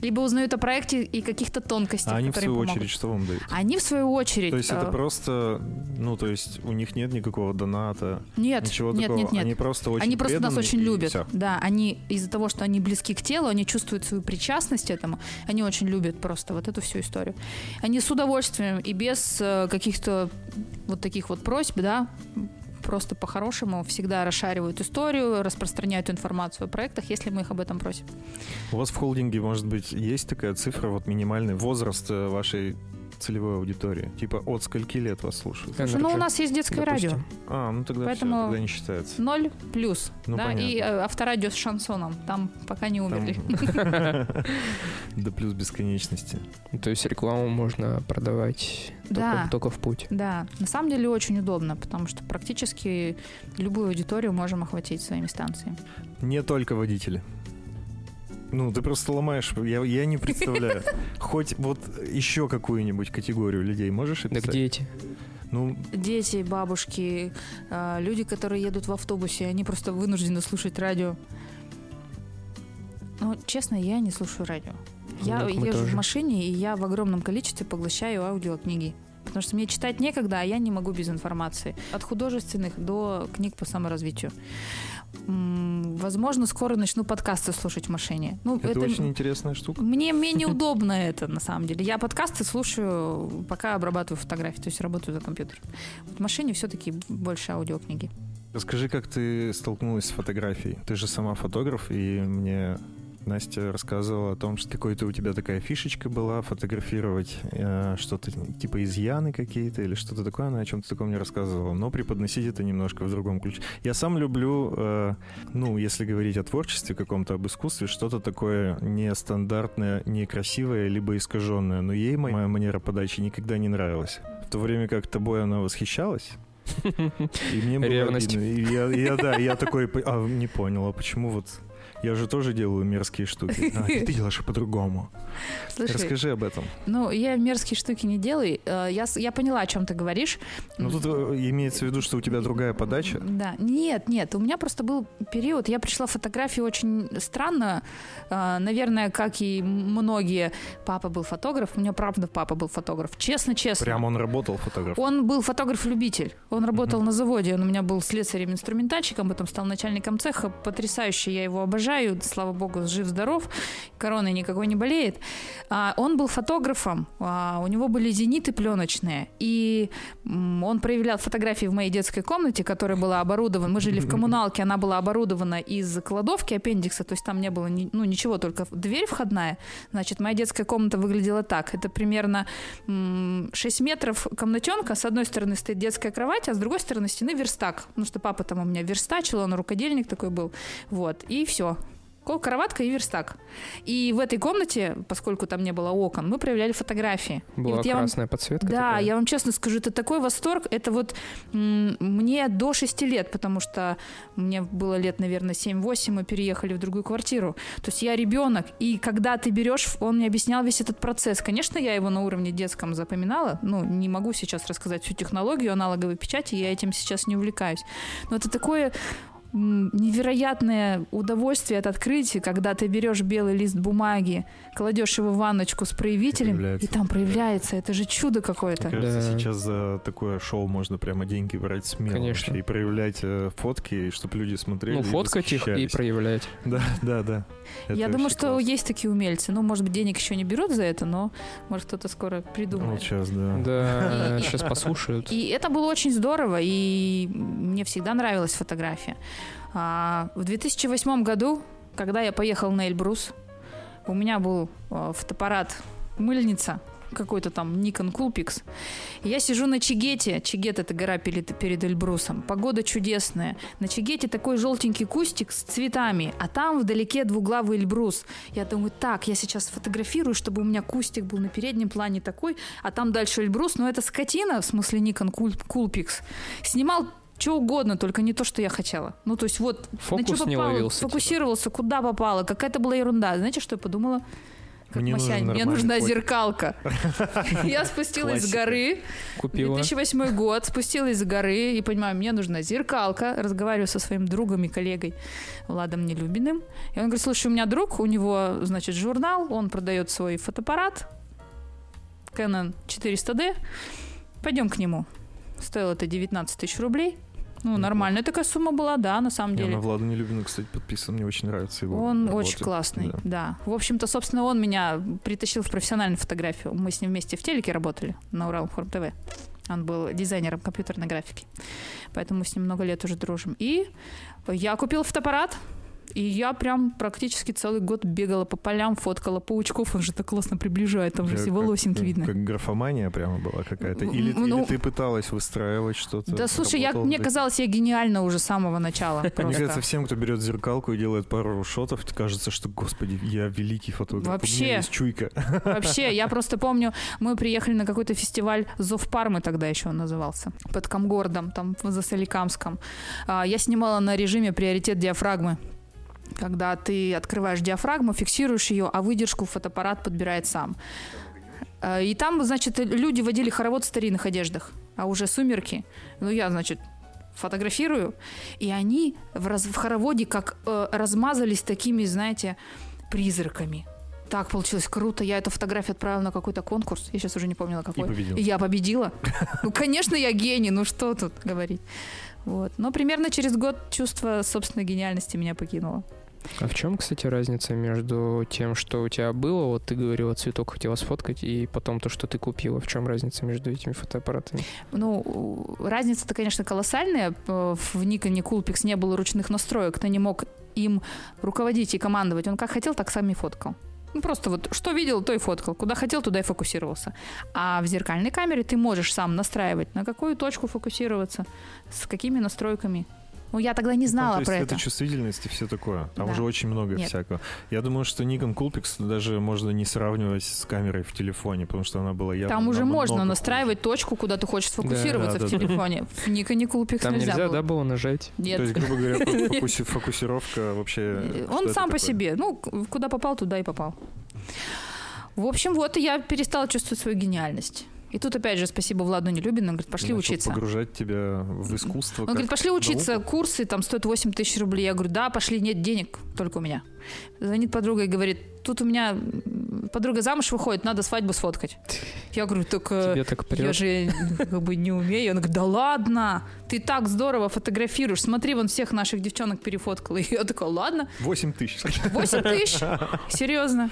либо узнают о проекте и каких-то тонкостях, А они в свою помогут. очередь что вам дают? Они в свою очередь... То есть это э, просто, ну, то есть у них нет никакого доната, Нет, ничего нет, такого. нет, нет. Они просто очень Они просто нас очень любят. всё. Да, они из-за того, что они близки к телу, они чувствуют свою причастность этому, они очень любят просто вот эту всю историю. Они с удовольствием и без э, каких-то вот таких вот просьб, да, просто по-хорошему всегда расшаривают историю, распространяют информацию о проектах, если мы их об этом просим. У вас в холдинге, может быть, есть такая цифра, вот минимальный возраст э, вашей целевой аудитории? Типа от скольки лет вас слушают? Energy, Ну, у нас есть детское допустим. радио. А, ну тогда Поэтому- всё, тогда не считается. Ноль плюс. Ну, да, понятно. и э, авторадио с шансоном. Там пока не умерли. <laughs> До плюс бесконечности. То есть рекламу можно продавать Да. только, только в путь. Да, на самом деле очень удобно, потому что практически любую аудиторию можем охватить своими станциями. Не только водители. Ну, ты просто ломаешь. Я, я не представляю. <laughs> Хоть вот еще какую-нибудь категорию людей можешь Так описать? дети. Ну, Дети, бабушки, э, люди, которые едут в автобусе, они просто вынуждены слушать радио. Ну, честно, я не слушаю радио. Я Ну, езжу тоже. в машине, и я в огромном количестве поглощаю аудиокниги. Потому что мне читать некогда, а я не могу без информации. От художественных до книг по саморазвитию. Возможно, скоро начну подкасты слушать в машине. Ну, это, очень интересная штука. Мне менее <laughs> удобно это, на самом деле. Я подкасты слушаю, пока обрабатываю фотографии, то есть работаю за компьютером. Вот в машине все-таки больше аудиокниги. Расскажи, как ты столкнулась с фотографией? Ты же сама фотограф, и мне Настя рассказывала о том, что какой-то у тебя такая фишечка была фотографировать э, что-то типа изъяны какие-то или что-то такое. Она о чем-то таком мне рассказывала, но преподносить это немножко в другом ключе. Я сам люблю, э, ну, если говорить о творчестве каком-то, об искусстве, что-то такое нестандартное, некрасивое, либо искаженное. Но ей моя манера подачи никогда не нравилась. В то время как тобой она восхищалась. <laughs> И мне было Ревность. обидно. И я, я, да, я такой, а, не понял, а почему вот... Я же тоже делаю мерзкие штуки. А, ты делаешь по-другому. Слушай, Расскажи об этом. ну, я мерзкие штуки не делаю. Э, Я, я поняла, о чем ты говоришь. Ну, тут э, имеется в виду, что у тебя другая подача. Да. Нет, нет, у меня просто был период, я пришла фотографии очень странно, Э, наверное, как и многие. Папа был фотограф, у меня правда папа был фотограф. Честно, честно. Прям он работал фотограф. Он был фотограф-любитель. Он работал Мгм. на заводе. Он у меня был слесарем-инструментальщиком, потом стал начальником цеха. Потрясающе, я его обожаю. Слава богу, жив-здоров. Короной никакой не болеет. А, он был фотографом. А, у него были зениты пленочные. И он проявлял фотографии в моей детской комнате, которая была оборудована. Мы жили в коммуналке, она была оборудована из кладовки аппендикса. То есть там не было ни- ну, ничего, только дверь входная. Значит, моя детская комната выглядела так. Это примерно м, 6 метров комнатенка. С одной стороны стоит детская кровать, а с другой стороны стены верстак. Потому что папа там у меня верстачил, он рукодельник такой был. Вот, и все. Кроватка и верстак. И в этой комнате, поскольку там не было окон, мы проявляли фотографии. И Была вот я вам- красная подсветка. да, такая. я вам честно скажу, это такой восторг. Это вот мне до 6 лет, потому что мне было лет, наверное, 7-8, мы переехали в другую квартиру. То есть я ребенок, и когда ты берешь, он мне объяснял весь этот процесс. Конечно, я его на уровне детском запоминала, ну, не могу сейчас рассказать всю технологию аналоговой печати, я этим сейчас не увлекаюсь. Но это такое невероятное удовольствие от открытия, когда ты берешь белый лист бумаги, кладешь его в ванночку с проявителем, и, проявляется. там проявляется. Это же чудо какое-то. Мне кажется, Да. сейчас за такое шоу можно прямо деньги брать смело. Конечно. вообще, И проявлять э, фотки, чтобы люди смотрели. Ну, и фоткать их и проявлять. <laughs> Да, да, да. Это Я думаю, что классно. есть такие умельцы. Ну, может быть, денег еще не берут за это, но может кто-то скоро Вот придумает. сейчас, да. Да, <laughs> И- сейчас послушают. И это было очень здорово, и мне всегда нравилась фотография. А, в 2008 году, когда я поехал на Эльбрус, у меня был а, фотоаппарат мыльница, какой-то там Nikon Coolpix. Я сижу на Чигете. Чигет — это гора перед, перед Эльбрусом. Погода чудесная. На Чигете такой желтенький кустик с цветами, а там вдалеке двуглавый Эльбрус. Я думаю, так, я сейчас фотографирую, чтобы у меня кустик был на переднем плане такой, а там дальше Эльбрус, но это скотина, в смысле Nikon Cool- Coolpix, снимал что угодно, только не то, что я хотела. Ну, то есть вот на Фокус чё не попало, ловился. типа. фокусировался, куда попало, какая-то была ерунда. Знаете, что я подумала? Как Мне нужен Масянь, мне нужна фотик. зеркалка. <laughs> Я спустилась с горы, Купила. 2008 год, спустилась с горы и понимаю, мне нужна зеркалка. Разговариваю со своим другом и коллегой Владом Нелюбиным. И он говорит, слушай, у меня друг, у него, значит, журнал, он продает свой фотоаппарат Canon 400D. Пойдем к нему. Стоило это 19 тысяч рублей. Ну, Неплохо. нормальная такая сумма была, да, на самом Я деле. на Влада Нелюбина, кстати, подписан. Мне очень нравится его Он работы. очень классный, Да. да. В общем-то, собственно, он меня притащил в профессиональную фотографию. Мы с ним вместе в телеке работали на Урал Форм ТВ. Он был дизайнером компьютерной графики. Поэтому мы с ним много лет уже дружим. И я купил фотоаппарат, и я прям практически целый год бегала по полям, фоткала паучков. Он же так классно приближает, там же все волосинки как- видно. Как графомания прямо была какая-то. Или, Ну, или ты пыталась выстраивать что-то? Да, слушай, я, мне казалось, я гениальна уже с самого начала. <laughs> Мне кажется, всем, кто берет зеркалку и делает пару шотов, кажется, что, господи, я великий фотограф. У Вообще. меня есть чуйка. <laughs> Вообще, я просто помню, мы приехали на какой-то фестиваль Зов Пармы тогда еще он назывался, под Камгородом, там за Соликамском. А, Я снимала на режиме приоритет диафрагмы. Когда ты открываешь диафрагму, фиксируешь ее, а выдержку фотоаппарат подбирает сам. А, И там, значит, люди водили хоровод в старинных одеждах, а уже сумерки. Ну, я, значит, фотографирую, и они в, раз- в хороводе как э, размазались такими, знаете, призраками. Так получилось круто. Я эту фотографию отправила на какой-то конкурс. Я сейчас уже не помнила, И какой. победил. И я победила. <laughs> Ну, конечно, я гений. Ну, что тут говорить. Вот. Но примерно через год чувство собственной гениальности меня покинуло. А в чем, кстати, разница между тем, что у тебя было, вот ты говорила, цветок хотела сфоткать, и потом то, что ты купила? В чем разница между этими фотоаппаратами? Ну, разница-то, конечно, колоссальная. В Никоне Coolpix не было ручных настроек. Ты не мог им руководить и командовать. Он как хотел, так сам и фоткал. Ну, просто вот что видел, то и фоткал. Куда хотел, туда и фокусировался. А в зеркальной камере ты можешь сам настраивать, на какую точку фокусироваться, с какими настройками. Ну, я тогда не знала Ну, то про есть это. чувствительность и все такое. Там Да. уже очень много Нет. всякого. Я думаю, что Nikon Coolpix даже можно не сравнивать с камерой в телефоне, потому что она была явно Там уже можно хуже. настраивать точку, куда ты хочешь сфокусироваться Да, в да, да. телефоне. В Никоне Coolpix Там нельзя, нельзя, было. да, было нажать? Нет. То есть, грубо говоря, фо- <laughs> фокуси- фокусировка вообще... Э, Он это сам по себе. Ну, куда попал, туда и попал. В общем, вот и я перестала чувствовать свою гениальность. И тут опять же спасибо Владу Нелюбину. Он говорит, пошли Начал учиться. погружать тебя в искусство. Он говорит, пошли учиться, науку. курсы там стоят 8 тысяч рублей. Я говорю, да, пошли, нет денег, только у меня. Звонит подруга и говорит, тут у меня подруга замуж выходит, надо свадьбу сфоткать. Я говорю, так э, Тебе так я же как бы не умею. Он говорит, да ладно, ты так здорово фотографируешь. Смотри, вон всех наших девчонок перефоткала. И <laughs> я такая, ладно, 8 тысяч. 8 тысяч. <laughs> Серьезно.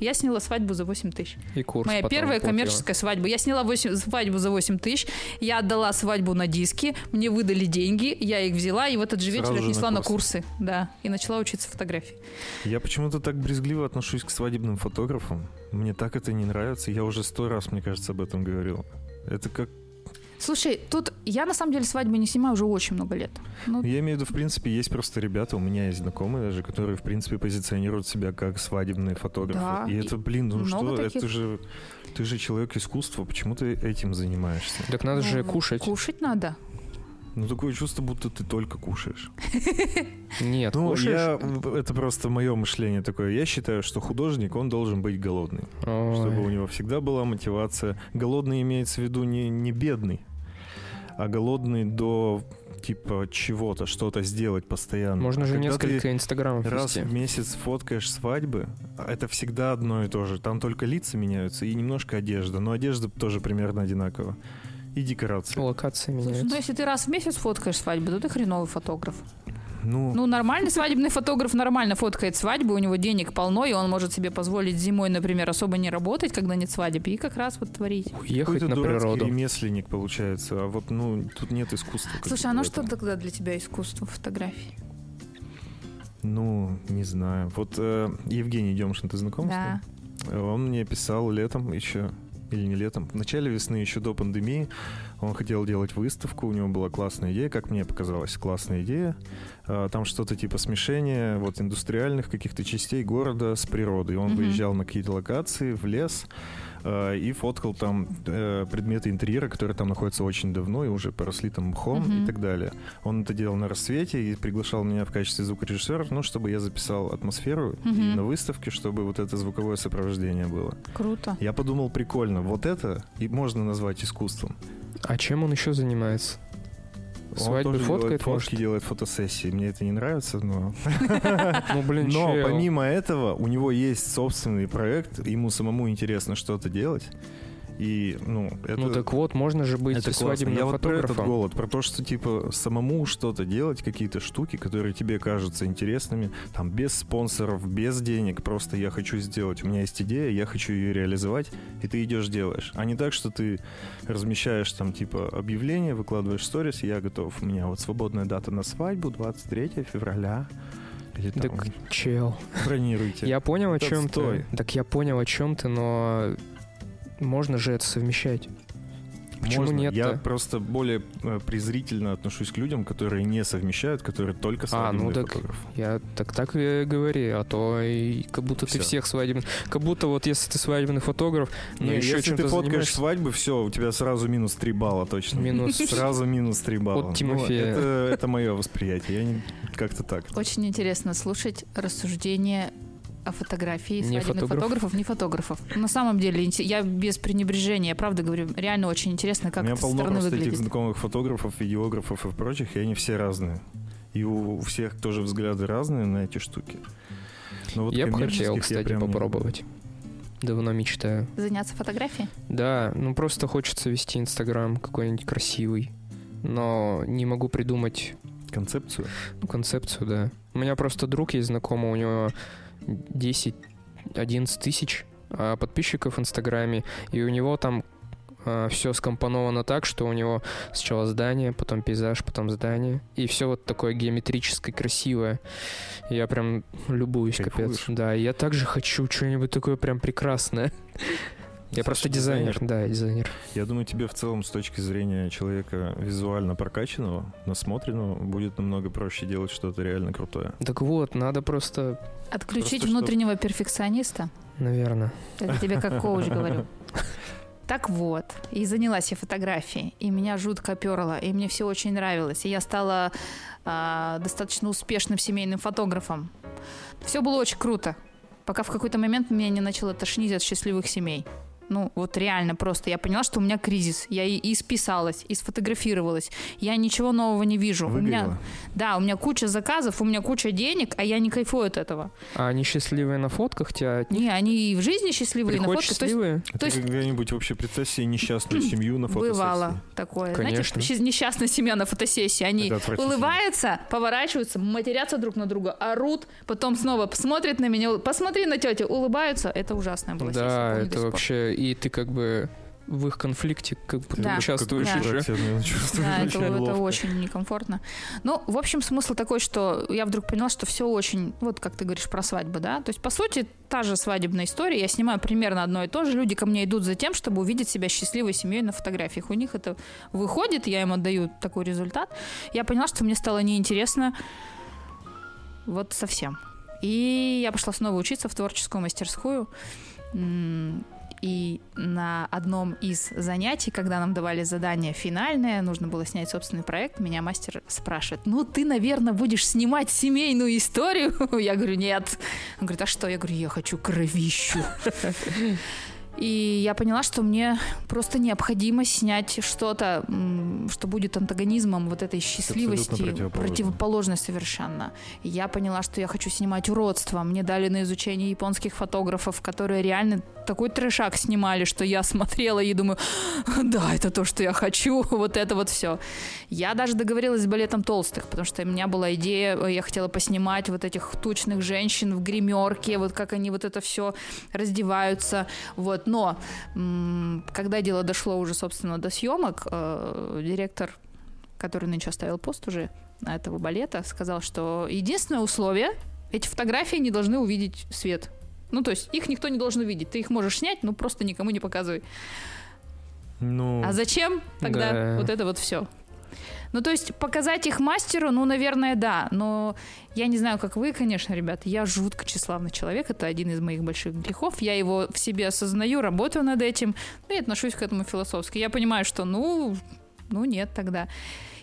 Я сняла свадьбу за 8 тысяч. И курс Моя потом первая оплатила. коммерческая свадьба. Я сняла 8 свадьбу за 8 тысяч. Я отдала свадьбу на диски. Мне выдали деньги. Я их взяла и в этот же вечер Сразу отнесла на на курсы. Да. И начала учиться фотографии. Я почему-то так брезгливо отношусь к свадебным фотографам. Мне так это не нравится. Я уже сто раз, мне кажется, об этом говорил. Это как... Слушай, тут я на самом деле свадьбы не снимаю уже очень много лет. Ну, Я имею в виду, в принципе, есть просто ребята, у меня есть знакомые даже, которые, в принципе, позиционируют себя как свадебные фотографы. Да, и это, блин, ну много что, таких. это же... Ты же человек искусства, почему ты этим занимаешься? Так надо же ну, кушать. Кушать надо. Ну, такое чувство, будто ты только кушаешь. <laughs> Нет, Ну, кушаешь. я, это просто мое мышление такое. Я считаю, что художник, он должен быть голодный. Ой. Чтобы у него всегда была мотивация. Голодный имеется в виду не, не бедный, а голодный до типа чего-то, что-то сделать постоянно. Можно же Когда несколько инстаграмов раз вести. в месяц фоткаешь свадьбы, а это всегда одно и то же. Там только лица меняются и немножко одежда. Но одежда тоже примерно одинакова. И декорации. Локация Слушай, меняется. ну если ты раз в месяц фоткаешь свадьбу, то ты хреновый фотограф. Ну, Ну, нормальный свадебный фотограф нормально фоткает свадьбу, у него денег полно, и он может себе позволить зимой, например, особо не работать, когда нет свадеб, и как раз вот творить. Уехать какой-то на природу. ремесленник получается. А вот, ну, тут нет искусства. Слушай, а ну что тогда для тебя искусство фотографии? Ну, не знаю. Вот э, Евгений Демшин, ты знаком с ним? Да. Он мне писал летом еще, или не летом, в начале весны, еще до пандемии. Он хотел делать выставку, у него была классная идея, как мне показалось, классная идея. А, Там что-то типа смешения вот индустриальных каких-то частей города с природой. Он Мгм. выезжал на какие-то локации, в лес, а, и фоткал там э, предметы интерьера, которые там находятся очень давно и уже поросли там мхом Мгм. и так далее. Он это делал на рассвете и приглашал меня в качестве звукорежиссера, ну, чтобы я записал атмосферу и Мгм. на выставке, чтобы вот это звуковое сопровождение было. Круто. Я подумал, прикольно, вот это и можно назвать искусством. А чем он еще занимается? Свадьбы тоже фоткает, делает фотки, может? делает фотосессии. Мне это не нравится, но... <laughs> Ну, блин, Но помимо этого, у него есть собственный проект, ему самому интересно что-то делать. И, ну, это... Ну так вот, можно же быть это классно. свадебным Я вот про этот фотографом. голод, про то, что типа самому что-то делать, какие-то штуки, которые тебе кажутся интересными, там без спонсоров, без денег, просто я хочу сделать, у меня есть идея, я хочу ее реализовать, и ты идешь делаешь. А не так, что ты размещаешь там типа объявление, выкладываешь сторис, я готов, у меня вот свободная дата на свадьбу, 23 февраля. Или там, Так, чел. бронируйте. Я понял, о чем ты. Так я понял, о чем ты, но можно же это совмещать. Почему Можно. нет-то? Я просто более э, презрительно отношусь к людям, которые не совмещают, которые только А, свадебные ну так. Я так так и говори, а то и как будто ты Всё. всех свадебных... Как будто вот если ты свадебный фотограф, ну Не, еще если чем-то ты фоткаешь занимаешься... свадьбы, все, у тебя сразу минус 3 балла точно. Минус. <laughs> Сразу минус 3 балла. От Тимофея. Ну, это, это мое восприятие. Я не как-то так. Очень интересно слушать рассуждения о фотографии Не свадебных фотограф. фотографов, не фотографов. На самом деле, я без пренебрежения, правда говорю, реально очень интересно, как у меня это полно просто этих знакомых фотографов, видеографов и прочих, и они все разные. И у, всех тоже взгляды разные на эти штуки. Но вот я бы хотел, коммерческих я кстати, прям не- попробовать. Давно мечтаю. Заняться фотографией? Да, ну просто хочется вести Инстаграм какой-нибудь красивый. Но не могу придумать Концепцию. ну, концепцию, да. У меня просто друг есть знакомый, у него 10-11 тысяч а, подписчиков в Инстаграме, и у него там все скомпоновано так, что у него сначала здание, потом пейзаж, потом здание, и все вот такое геометрическое, красивое. Я прям любуюсь, капец. Кайфуешь? Да, и я также хочу что-нибудь такое прям прекрасное. <laughs> Я просто дизайнер, да, дизайнер. Я думаю, тебе в целом с точки зрения человека визуально прокачанного, насмотренного, будет намного проще делать что-то реально крутое. Так вот, надо просто, Отключить Просто внутреннего перфекциониста? наверное. Это тебе как коуч <laughs> говорю. Так вот, и занялась я фотографией, и меня жутко перло, и мне все очень нравилось, и я стала а, достаточно успешным семейным фотографом. Все было очень круто, пока в какой-то момент меня не начало тошнить от счастливых семей. Ну, вот реально просто. Я поняла, что у меня кризис. Я и, и списалась, и сфотографировалась. Я ничего нового не вижу. У меня, да, у меня куча заказов, у меня куча денег, а я не кайфую от этого. А они счастливые на фотках тебя от них Не, они и в жизни счастливые, и на приходят фотках. То есть счастливые? А То есть- когда-нибудь вообще представь себе несчастную семью на фотосессии? Бывало такое. Конечно. Знаете, несчастная семья на фотосессии. Они улыбаются, поворачиваются, матерятся друг на друга, орут, потом снова смотрят на меня, посмотри на тетю, улыбаются. Это ужасная была сессия. Да, помню до это вообще... И ты как бы в их конфликте как будто Да. участвуешь Да. уже. <laughs> Да, это, очень это очень некомфортно. Ну, в общем, смысл такой, что я вдруг поняла, что все очень, вот как ты говоришь про свадьбу, да, то есть, по сути, та же свадебная история, я снимаю примерно одно и то же, люди ко мне идут за тем, чтобы увидеть себя счастливой семьей на фотографиях. У них это выходит, я им отдаю такой результат. Я поняла, что мне стало неинтересно вот совсем. И я пошла снова учиться в творческую мастерскую. И на одном из занятий, когда нам давали задание финальное, нужно было снять собственный проект, меня мастер спрашивает, ну ты, наверное, будешь снимать семейную историю? <laughs> Я говорю, нет. Он говорит, а что? Я говорю, я хочу кровищу. <laughs> И я поняла, что мне просто необходимо снять что-то, что будет антагонизмом вот этой счастливости, противоположно. противоположной совершенно. И я поняла, что я хочу снимать уродство. Мне дали на изучение японских фотографов, которые реально такой трешак снимали, что я смотрела и думаю, да, это то, что я хочу, <laughs> вот это вот все. Я даже договорилась с балетом толстых, потому что у меня была идея, э, я хотела поснимать вот этих тучных женщин в гримерке, вот как они вот это все раздеваются, вот. Но когда дело дошло уже, собственно, до съемок, э, директор, который нынче оставил пост уже этого балета, сказал, что единственное условие, эти фотографии не должны увидеть свет. Ну, то есть их никто не должен увидеть. Ты их можешь снять, но просто никому не показывай. Ну, А зачем тогда Да. вот это вот все? Ну, то есть показать их мастеру, ну, наверное, да. Но я не знаю, как вы, конечно, ребят, я жутко тщеславный человек. Это один из моих больших грехов. Я его в себе осознаю, работаю над этим, ну, и отношусь к этому философски. Я понимаю, что, ну, ну, нет тогда.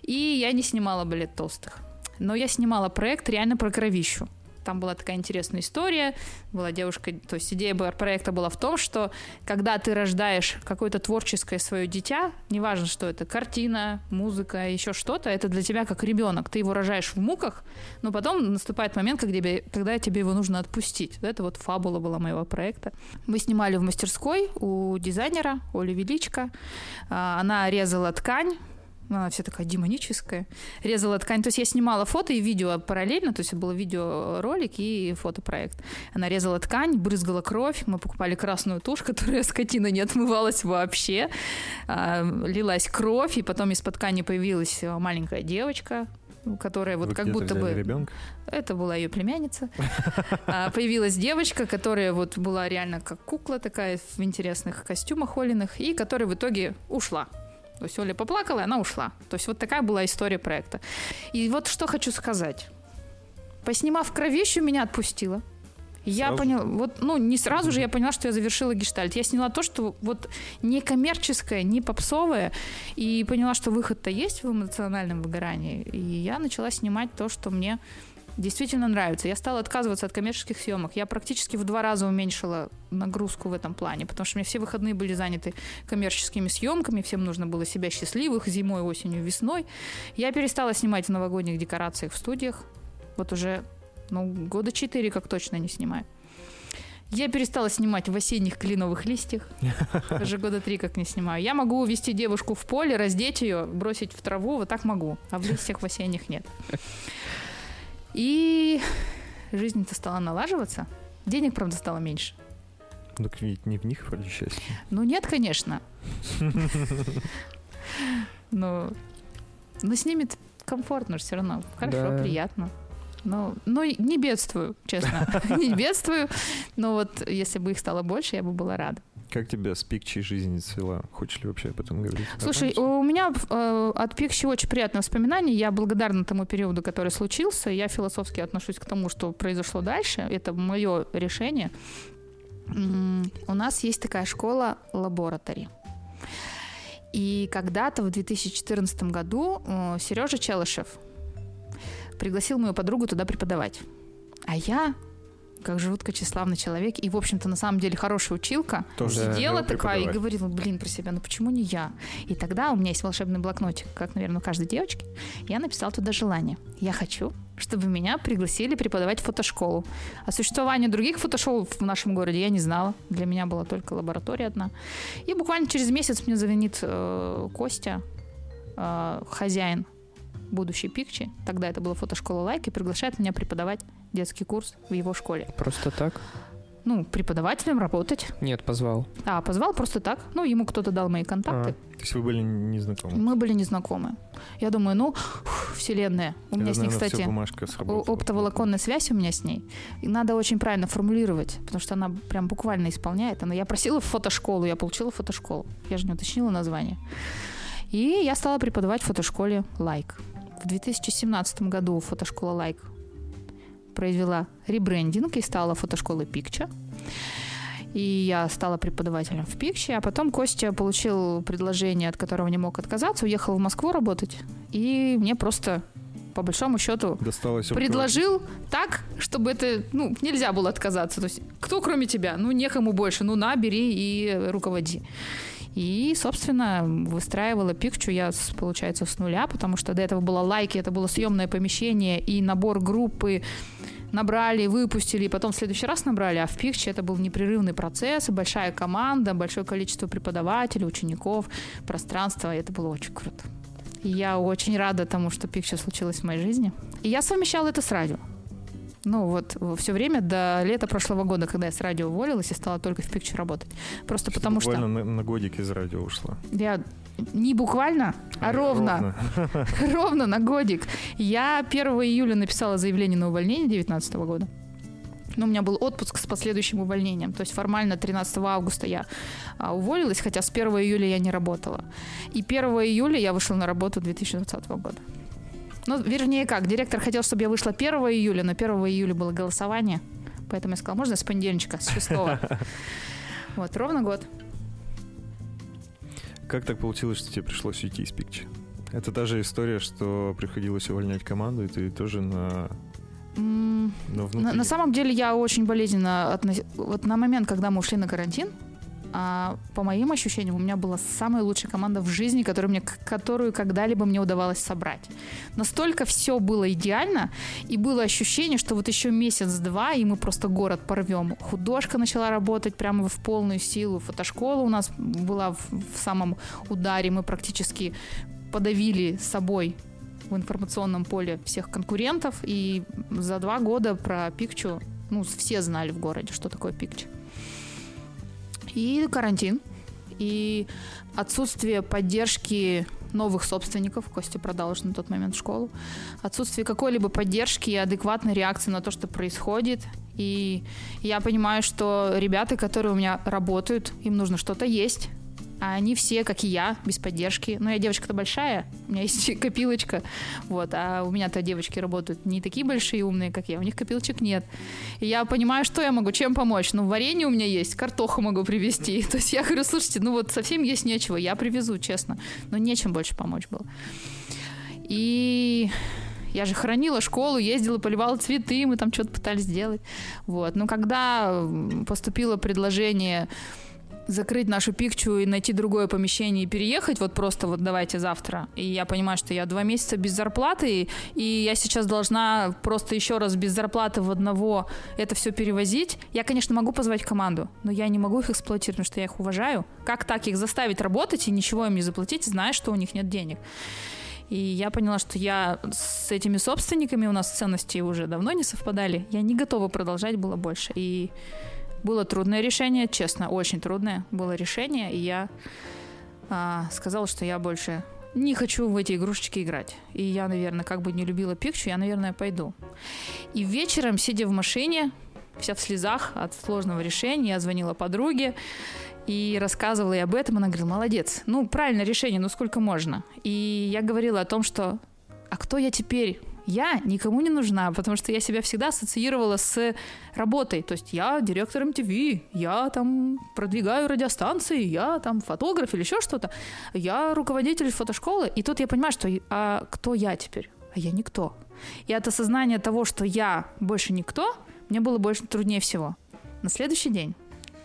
И я не снимала балет толстых. Но я снимала проект реально про кровищу. Там была такая интересная история. Была девушка, то есть идея проекта была в том, что когда ты рождаешь какое-то творческое свое дитя, неважно, что это картина, музыка, еще что-то, это для тебя как ребенок. Ты его рожаешь в муках, но потом наступает момент, когда тебе, когда тебе его нужно отпустить. Это вот фабула была моего проекта. Мы снимали в мастерской у дизайнера Оли Величко. А, Она резала ткань, она вся такая демоническая. Резала ткань. То есть я снимала фото и видео параллельно, то есть это был видеоролик и фотопроект. Она резала ткань, брызгала кровь. Мы покупали красную тушь, которая скотина не отмывалась вообще. А, Лилась кровь, и потом из-под ткани появилась маленькая девочка, которая вот вы как будто бы... ребенка? Это была ее племянница. А, Появилась девочка, которая вот была реально как кукла такая в интересных костюмах Олиных, и которая в итоге ушла. То есть Оля поплакала, и она ушла. То есть вот такая была история проекта. И вот что хочу сказать. Поснимав кровищу, меня отпустила. Я Сразу? поняла, вот, ну, не сразу же я поняла, что я завершила гештальт. Я сняла то, что вот не коммерческое, не попсовое, и поняла, что выход-то есть в эмоциональном выгорании. И я начала снимать то, что мне действительно нравится. Я стала отказываться от коммерческих съемок. Я практически в два раза уменьшила нагрузку в этом плане, потому что у меня все выходные были заняты коммерческими съемками, всем нужно было себя счастливых зимой, осенью, весной. Я перестала снимать в новогодних декорациях в студиях. Вот уже ну, года четыре как точно не снимаю. Я перестала снимать в осенних кленовых листьях. <laughs> Уже года три как не снимаю. Я могу увести девушку в поле, раздеть ее, бросить в траву, вот так могу. А в листьях в осенних нет. И <laughs> жизнь-то стала налаживаться. Денег, правда, стало меньше. Так ведь не в них вроде счастье. Ну, нет, конечно. Но, но с ними комфортно все равно. Хорошо, Да. приятно. Но, но не бедствую, честно. <laughs> Не бедствую. Но вот если бы их стало больше, я бы была рада. Как тебя с пикчей жизни свела? Хочешь ли вообще об этом говорить? Слушай, Нормально? у меня э, от Пикси очень приятное воспоминание. Я благодарна тому периоду, который случился. Я философски отношусь к тому, что произошло дальше. Это мое решение. У нас есть такая школа лабораторий. И когда-то в 2014 году Сережа Челышев пригласил мою подругу туда преподавать. А я, как жутко тщеславный человек, и, в общем-то, на самом деле хорошая училка, Тоже сидела такая и говорила, блин, про себя, ну почему не я? И тогда у меня есть волшебный блокнотик, как, наверное, у каждой девочки. Я написала туда желание. Я хочу, чтобы меня пригласили преподавать фотошколу. О существовании других фотошкол в нашем городе я не знала. Для меня была только лаборатория одна. И буквально через месяц мне звонит э, Костя, э, хозяин будущей Пикчи, тогда это была фотошкола Лайк, и приглашает меня преподавать детский курс в его школе. Просто так? ну, преподавателем работать. Нет, позвал. А, позвал просто так. Ну, ему кто-то дал мои контакты. То есть вы были не знакомы? Мы были незнакомы. Я думаю, ну, вселенная. У меня Это, с ней, наверное, кстати, оптоволоконная связь у меня с ней. И надо очень правильно формулировать, потому что она прям буквально исполняет. Она, я просила в фотошколу, я получила фотошколу. Я же не уточнила название. И я стала преподавать в фотошколе «Лайк». В 2017 году фотошкола «Лайк» произвела ребрендинг и стала фотошколой «Пикча». И я стала преподавателем в Пикче, а потом Костя получил предложение, от которого не мог отказаться, уехал в Москву работать, и мне просто, по большому счету, Досталось предложил так, чтобы это, ну, нельзя было отказаться. То есть, кто кроме тебя? Ну, некому больше. Ну, на, бери и руководи. И, собственно, выстраивала пикчу я, получается, с нуля, потому что до этого было лайки, это было съемное помещение и набор группы набрали, выпустили, и потом в следующий раз набрали, а в пикче это был непрерывный процесс, большая команда, большое количество преподавателей, учеников, пространство, и это было очень круто. И я очень рада тому, что пикча случилось в моей жизни. И я совмещала это с радио. Ну вот все время до лета прошлого года, когда я с радио уволилась и стала только в пикче работать. Просто потому что Буквально на, на годик из радио ушла. я не буквально, а, ровно, <laughs> ровно на годик. Я 1 июля написала заявление на увольнение 2019 года. Но у меня был отпуск с последующим увольнением. То есть формально 13 августа я а, уволилась, хотя с 1 июля я не работала. И 1 июля я вышла на работу 2020 года. Ну, вернее как, директор хотел, чтобы я вышла 1 июля, но 1 июля было голосование. Поэтому я сказала, можно с понедельничка, с 6 <laughs> Вот, ровно год. Как так получилось, что тебе пришлось уйти из Пикча? Это та же история, что приходилось увольнять команду, и ты тоже на. На, на самом деле я очень болезненно относ- Вот на момент, когда мы ушли на карантин, а, по моим ощущениям, у меня была самая лучшая команда в жизни, которую, мне, которую когда-либо мне удавалось собрать. Настолько все было идеально, и было ощущение, что вот еще месяц-два, и мы просто город порвем. Художка начала работать прямо в полную силу, фотошкола у нас была в, в самом ударе, мы практически подавили собой в информационном поле всех конкурентов, и за два года про Пикчу, ну, все знали в городе, что такое Пикча. И карантин, и отсутствие поддержки новых собственников, Костя продал уже на тот момент школу, отсутствие какой-либо поддержки и адекватной реакции на то, что происходит. И я понимаю, что ребята, которые у меня работают, им нужно что-то есть, а они все, как и я, без поддержки. Но я девочка-то большая, у меня есть <laughs> копилочка, вот, а у меня-то девочки работают не такие большие и умные, как я, у них копилочек нет. И я понимаю, что я могу, чем помочь. Ну, варенье у меня есть, картоху могу привезти. <laughs> То есть я говорю, слушайте, ну вот совсем есть нечего, я привезу, честно. Но нечем больше помочь было. И я же хранила школу, ездила, поливала цветы, мы там что-то пытались сделать. Вот. Но когда поступило предложение закрыть нашу пикчу и найти другое помещение и переехать, вот просто вот давайте завтра. И я понимаю, что я два месяца без зарплаты, и я сейчас должна просто еще раз без зарплаты в одного это все перевозить. Я, конечно, могу позвать команду, но я не могу их эксплуатировать, потому что я их уважаю. Как так их заставить работать и ничего им не заплатить, зная, что у них нет денег? И я поняла, что я с этими собственниками, у нас ценности уже давно не совпадали, я не готова продолжать было больше. И было трудное решение, честно, очень трудное было решение, и я а, сказала, что я больше не хочу в эти игрушечки играть. И я, наверное, как бы не любила пикчу, я, наверное, пойду. И вечером, сидя в машине, вся в слезах от сложного решения, я звонила подруге и рассказывала ей об этом. Она говорила, молодец, ну, правильное решение, ну сколько можно? И я говорила о том, что а кто я теперь? Я никому не нужна, потому что я себя всегда ассоциировала с работой. То есть я директор MTV, я там продвигаю радиостанции, я там фотограф или еще что-то. Я руководитель фотошколы. И тут я понимаю, что а кто я теперь? А я никто. И от осознания того, что я больше никто, мне было больше труднее всего. На следующий день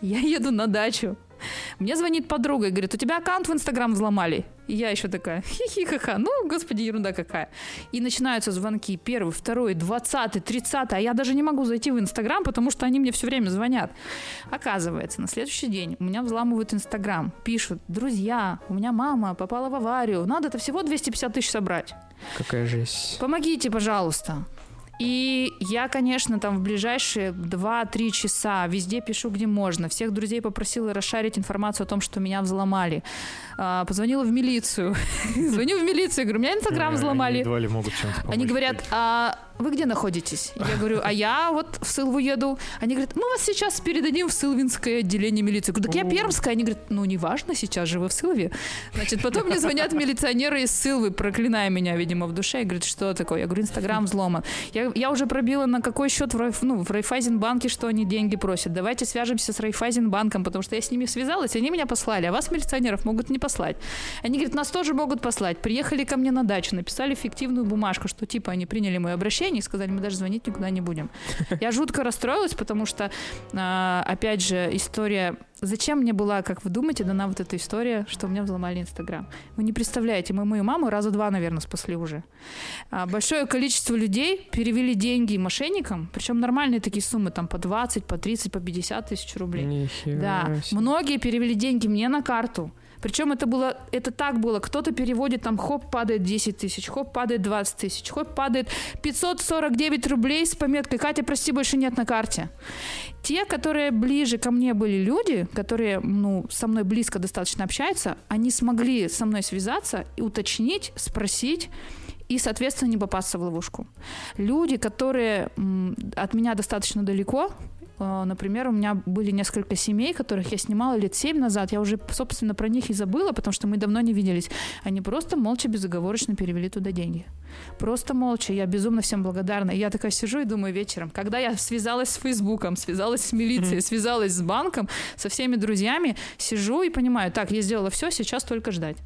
я еду на дачу. <laughs> Мне звонит подруга и говорит, у тебя аккаунт в Инстаграм взломали. И я еще такая, хихи-ха-ха, ну, господи, ерунда какая. И начинаются звонки, первый, второй, двадцатый, тридцатый, а я даже не могу зайти в Инстаграм, потому что они мне все время звонят. Оказывается, на следующий день у меня взламывают Инстаграм, пишут, друзья, у меня мама попала в аварию, надо это всего 250 тысяч собрать. Какая жесть. Помогите, пожалуйста. И я, конечно, там в ближайшие 2-3 часа везде пишу, где можно. Всех друзей попросила расшарить информацию о том, что меня взломали. А, позвонила в милицию. <laughs> Звоню в милицию, говорю, меня Инстаграм взломали. Они говорят, а вы где находитесь? Я говорю, а я вот в Сылву еду. Они говорят, мы вас сейчас передадим в Сылвинское отделение милиции. Я говорю, так я Пермская. Они говорят, ну неважно, сейчас же вы в Сылве. Значит, потом мне звонят милиционеры из Сылвы, проклиная меня, видимо, в душе, и говорят, что такое? Я говорю, Инстаграм взломан. Я, я уже пробила, на какой счет в, Райф, ну, в Райфайзенбанке, что они деньги просят. Давайте свяжемся с Райфайзенбанком, потому что я с ними связалась, они меня послали, а вас, милиционеров, могут не послать. Они говорят, нас тоже могут послать. Приехали ко мне на дачу, написали фиктивную бумажку, что типа они приняли мое обращение, и сказали, мы даже звонить никуда не будем. <laughs> Я жутко расстроилась, потому что, а, опять же, история Зачем мне была, как вы думаете, дана вот эта история, что у меня взломали Инстаграм? Вы не представляете, мы мою маму раза два, наверное, спасли уже. А, большое количество людей перевели деньги мошенникам, причем нормальные такие суммы, там по 20, по 30, по 50 тысяч рублей. Нихера Да, себе. многие перевели деньги мне на карту. Причем это было, это так было. Кто-то переводит, там, хоп, падает 10 тысяч, хоп, падает 20 тысяч, хоп, падает 549 рублей с пометкой «Катя, прости, больше нет на карте». Те, которые ближе ко мне были люди, которые, ну, со мной близко достаточно общаются, они смогли со мной связаться и уточнить, спросить, и, соответственно, не попасться в ловушку. Люди, которые от меня достаточно далеко, например, у меня были несколько семей, которых я снимала лет семь назад, я уже, собственно, про них и забыла, потому что мы давно не виделись. Они просто молча, безоговорочно перевели туда деньги. Просто молча. Я безумно всем благодарна. И я такая сижу и думаю вечером, когда я связалась с Фейсбуком, связалась с милицией, связалась с банком, со всеми друзьями, сижу и понимаю, так, я сделала все, сейчас только ждать.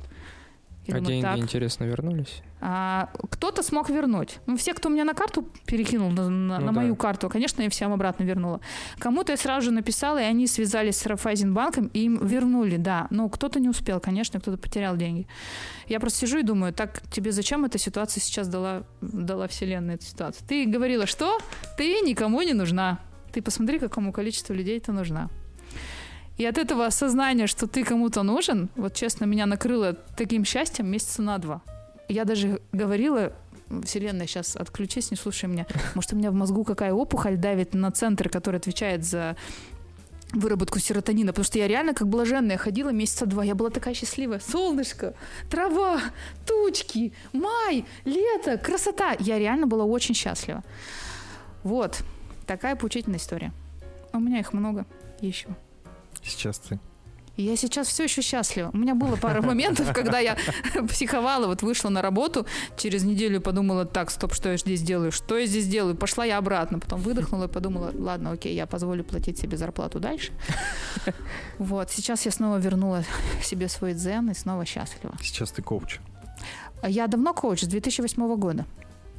Я А деньги, так, интересно, вернулись? а, кто-то смог вернуть. Ну, все, кто меня на карту перекинул, на, на- Ну на да. мою карту, конечно, я всем обратно вернула. Кому-то я сразу же написала, и они связались с Рафайзенбанком, и им вернули, да. Но кто-то не успел, конечно, кто-то потерял деньги. Я просто сижу и думаю, так тебе зачем эта ситуация сейчас дала, дала вселенная эту ситуацию? Ты говорила, что ты никому не нужна. Ты посмотри, какому количеству людей ты нужна. И от этого осознания, что ты кому-то нужен, вот честно, меня накрыло таким счастьем месяца на два. Я даже говорила, Вселенная, сейчас отключись, не слушай меня. Может, у меня в мозгу какая опухоль давит на центр, который отвечает за выработку серотонина, потому что я реально как блаженная ходила месяца два, я была такая счастливая. Солнышко, трава, тучки, май, лето, красота. Я реально была очень счастлива. Вот, такая поучительная история. У меня их много еще. Сейчас ты. Я сейчас все еще счастлива. У меня было пара моментов, когда я <laughs> психовала, вот вышла на работу, через неделю подумала, так, стоп, что я здесь делаю, что я здесь делаю? Пошла я обратно, потом выдохнула и подумала, ладно, окей, я позволю платить себе зарплату дальше. <laughs> Вот, сейчас я снова вернула себе свой дзен и снова счастлива. Сейчас ты коуч. Я давно коуч, с 2008 года.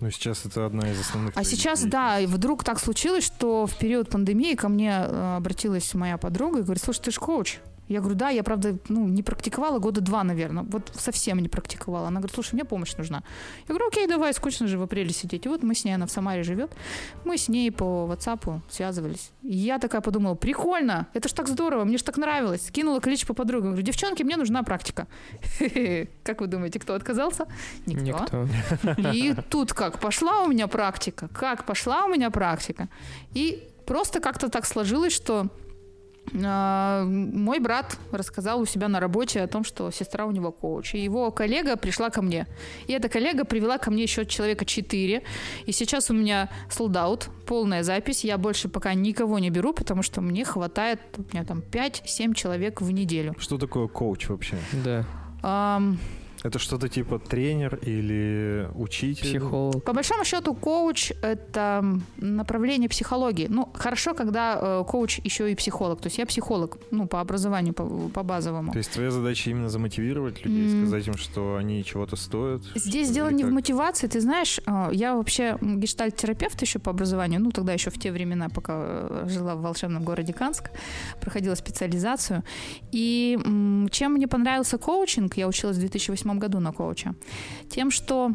Ну, сейчас это одна из основных... А сейчас, да, и вдруг так случилось, что в период пандемии ко мне э, обратилась моя подруга и говорит, слушай, ты же коуч. Я говорю, да, я, правда, ну, не практиковала года два, наверное. Вот совсем не практиковала. Она говорит, слушай, мне помощь нужна. Я говорю, окей, давай, скучно же в апреле сидеть. И вот мы с ней, она в Самаре живет. Мы с ней по WhatsApp связывались. И я такая подумала, прикольно, это ж так здорово, мне ж так нравилось. Скинула клич по подругам. Говорю, девчонки, мне нужна практика. <laughs> Как вы думаете, кто отказался? Никто. И тут как пошла у меня практика, как пошла у меня практика. И просто как-то так сложилось, что мой брат рассказал у себя на работе о том, что сестра у него коуч. И его коллега пришла ко мне. И эта коллега привела ко мне еще человека 4. И сейчас у меня солдат, полная запись. Я больше пока никого не беру, потому что мне хватает, у меня там 5-7 человек в неделю. Что такое коуч вообще? Да. Ам, Это что-то типа тренер или учитель? Психолог. По большому счету, коуч — это направление психологии. Ну, хорошо, когда э, коуч еще и психолог. То есть я психолог, ну, по образованию, по, по базовому. То есть твоя задача именно замотивировать людей, М. сказать им, что они чего-то стоят? Здесь дело не в как? мотивации. Ты знаешь, э, я вообще гештальт-терапевт еще по образованию. Ну, тогда еще в те времена, пока э, жила в волшебном городе Канск, проходила специализацию. И чем мне понравился коучинг, я училась в 2008 году на коуча, тем, что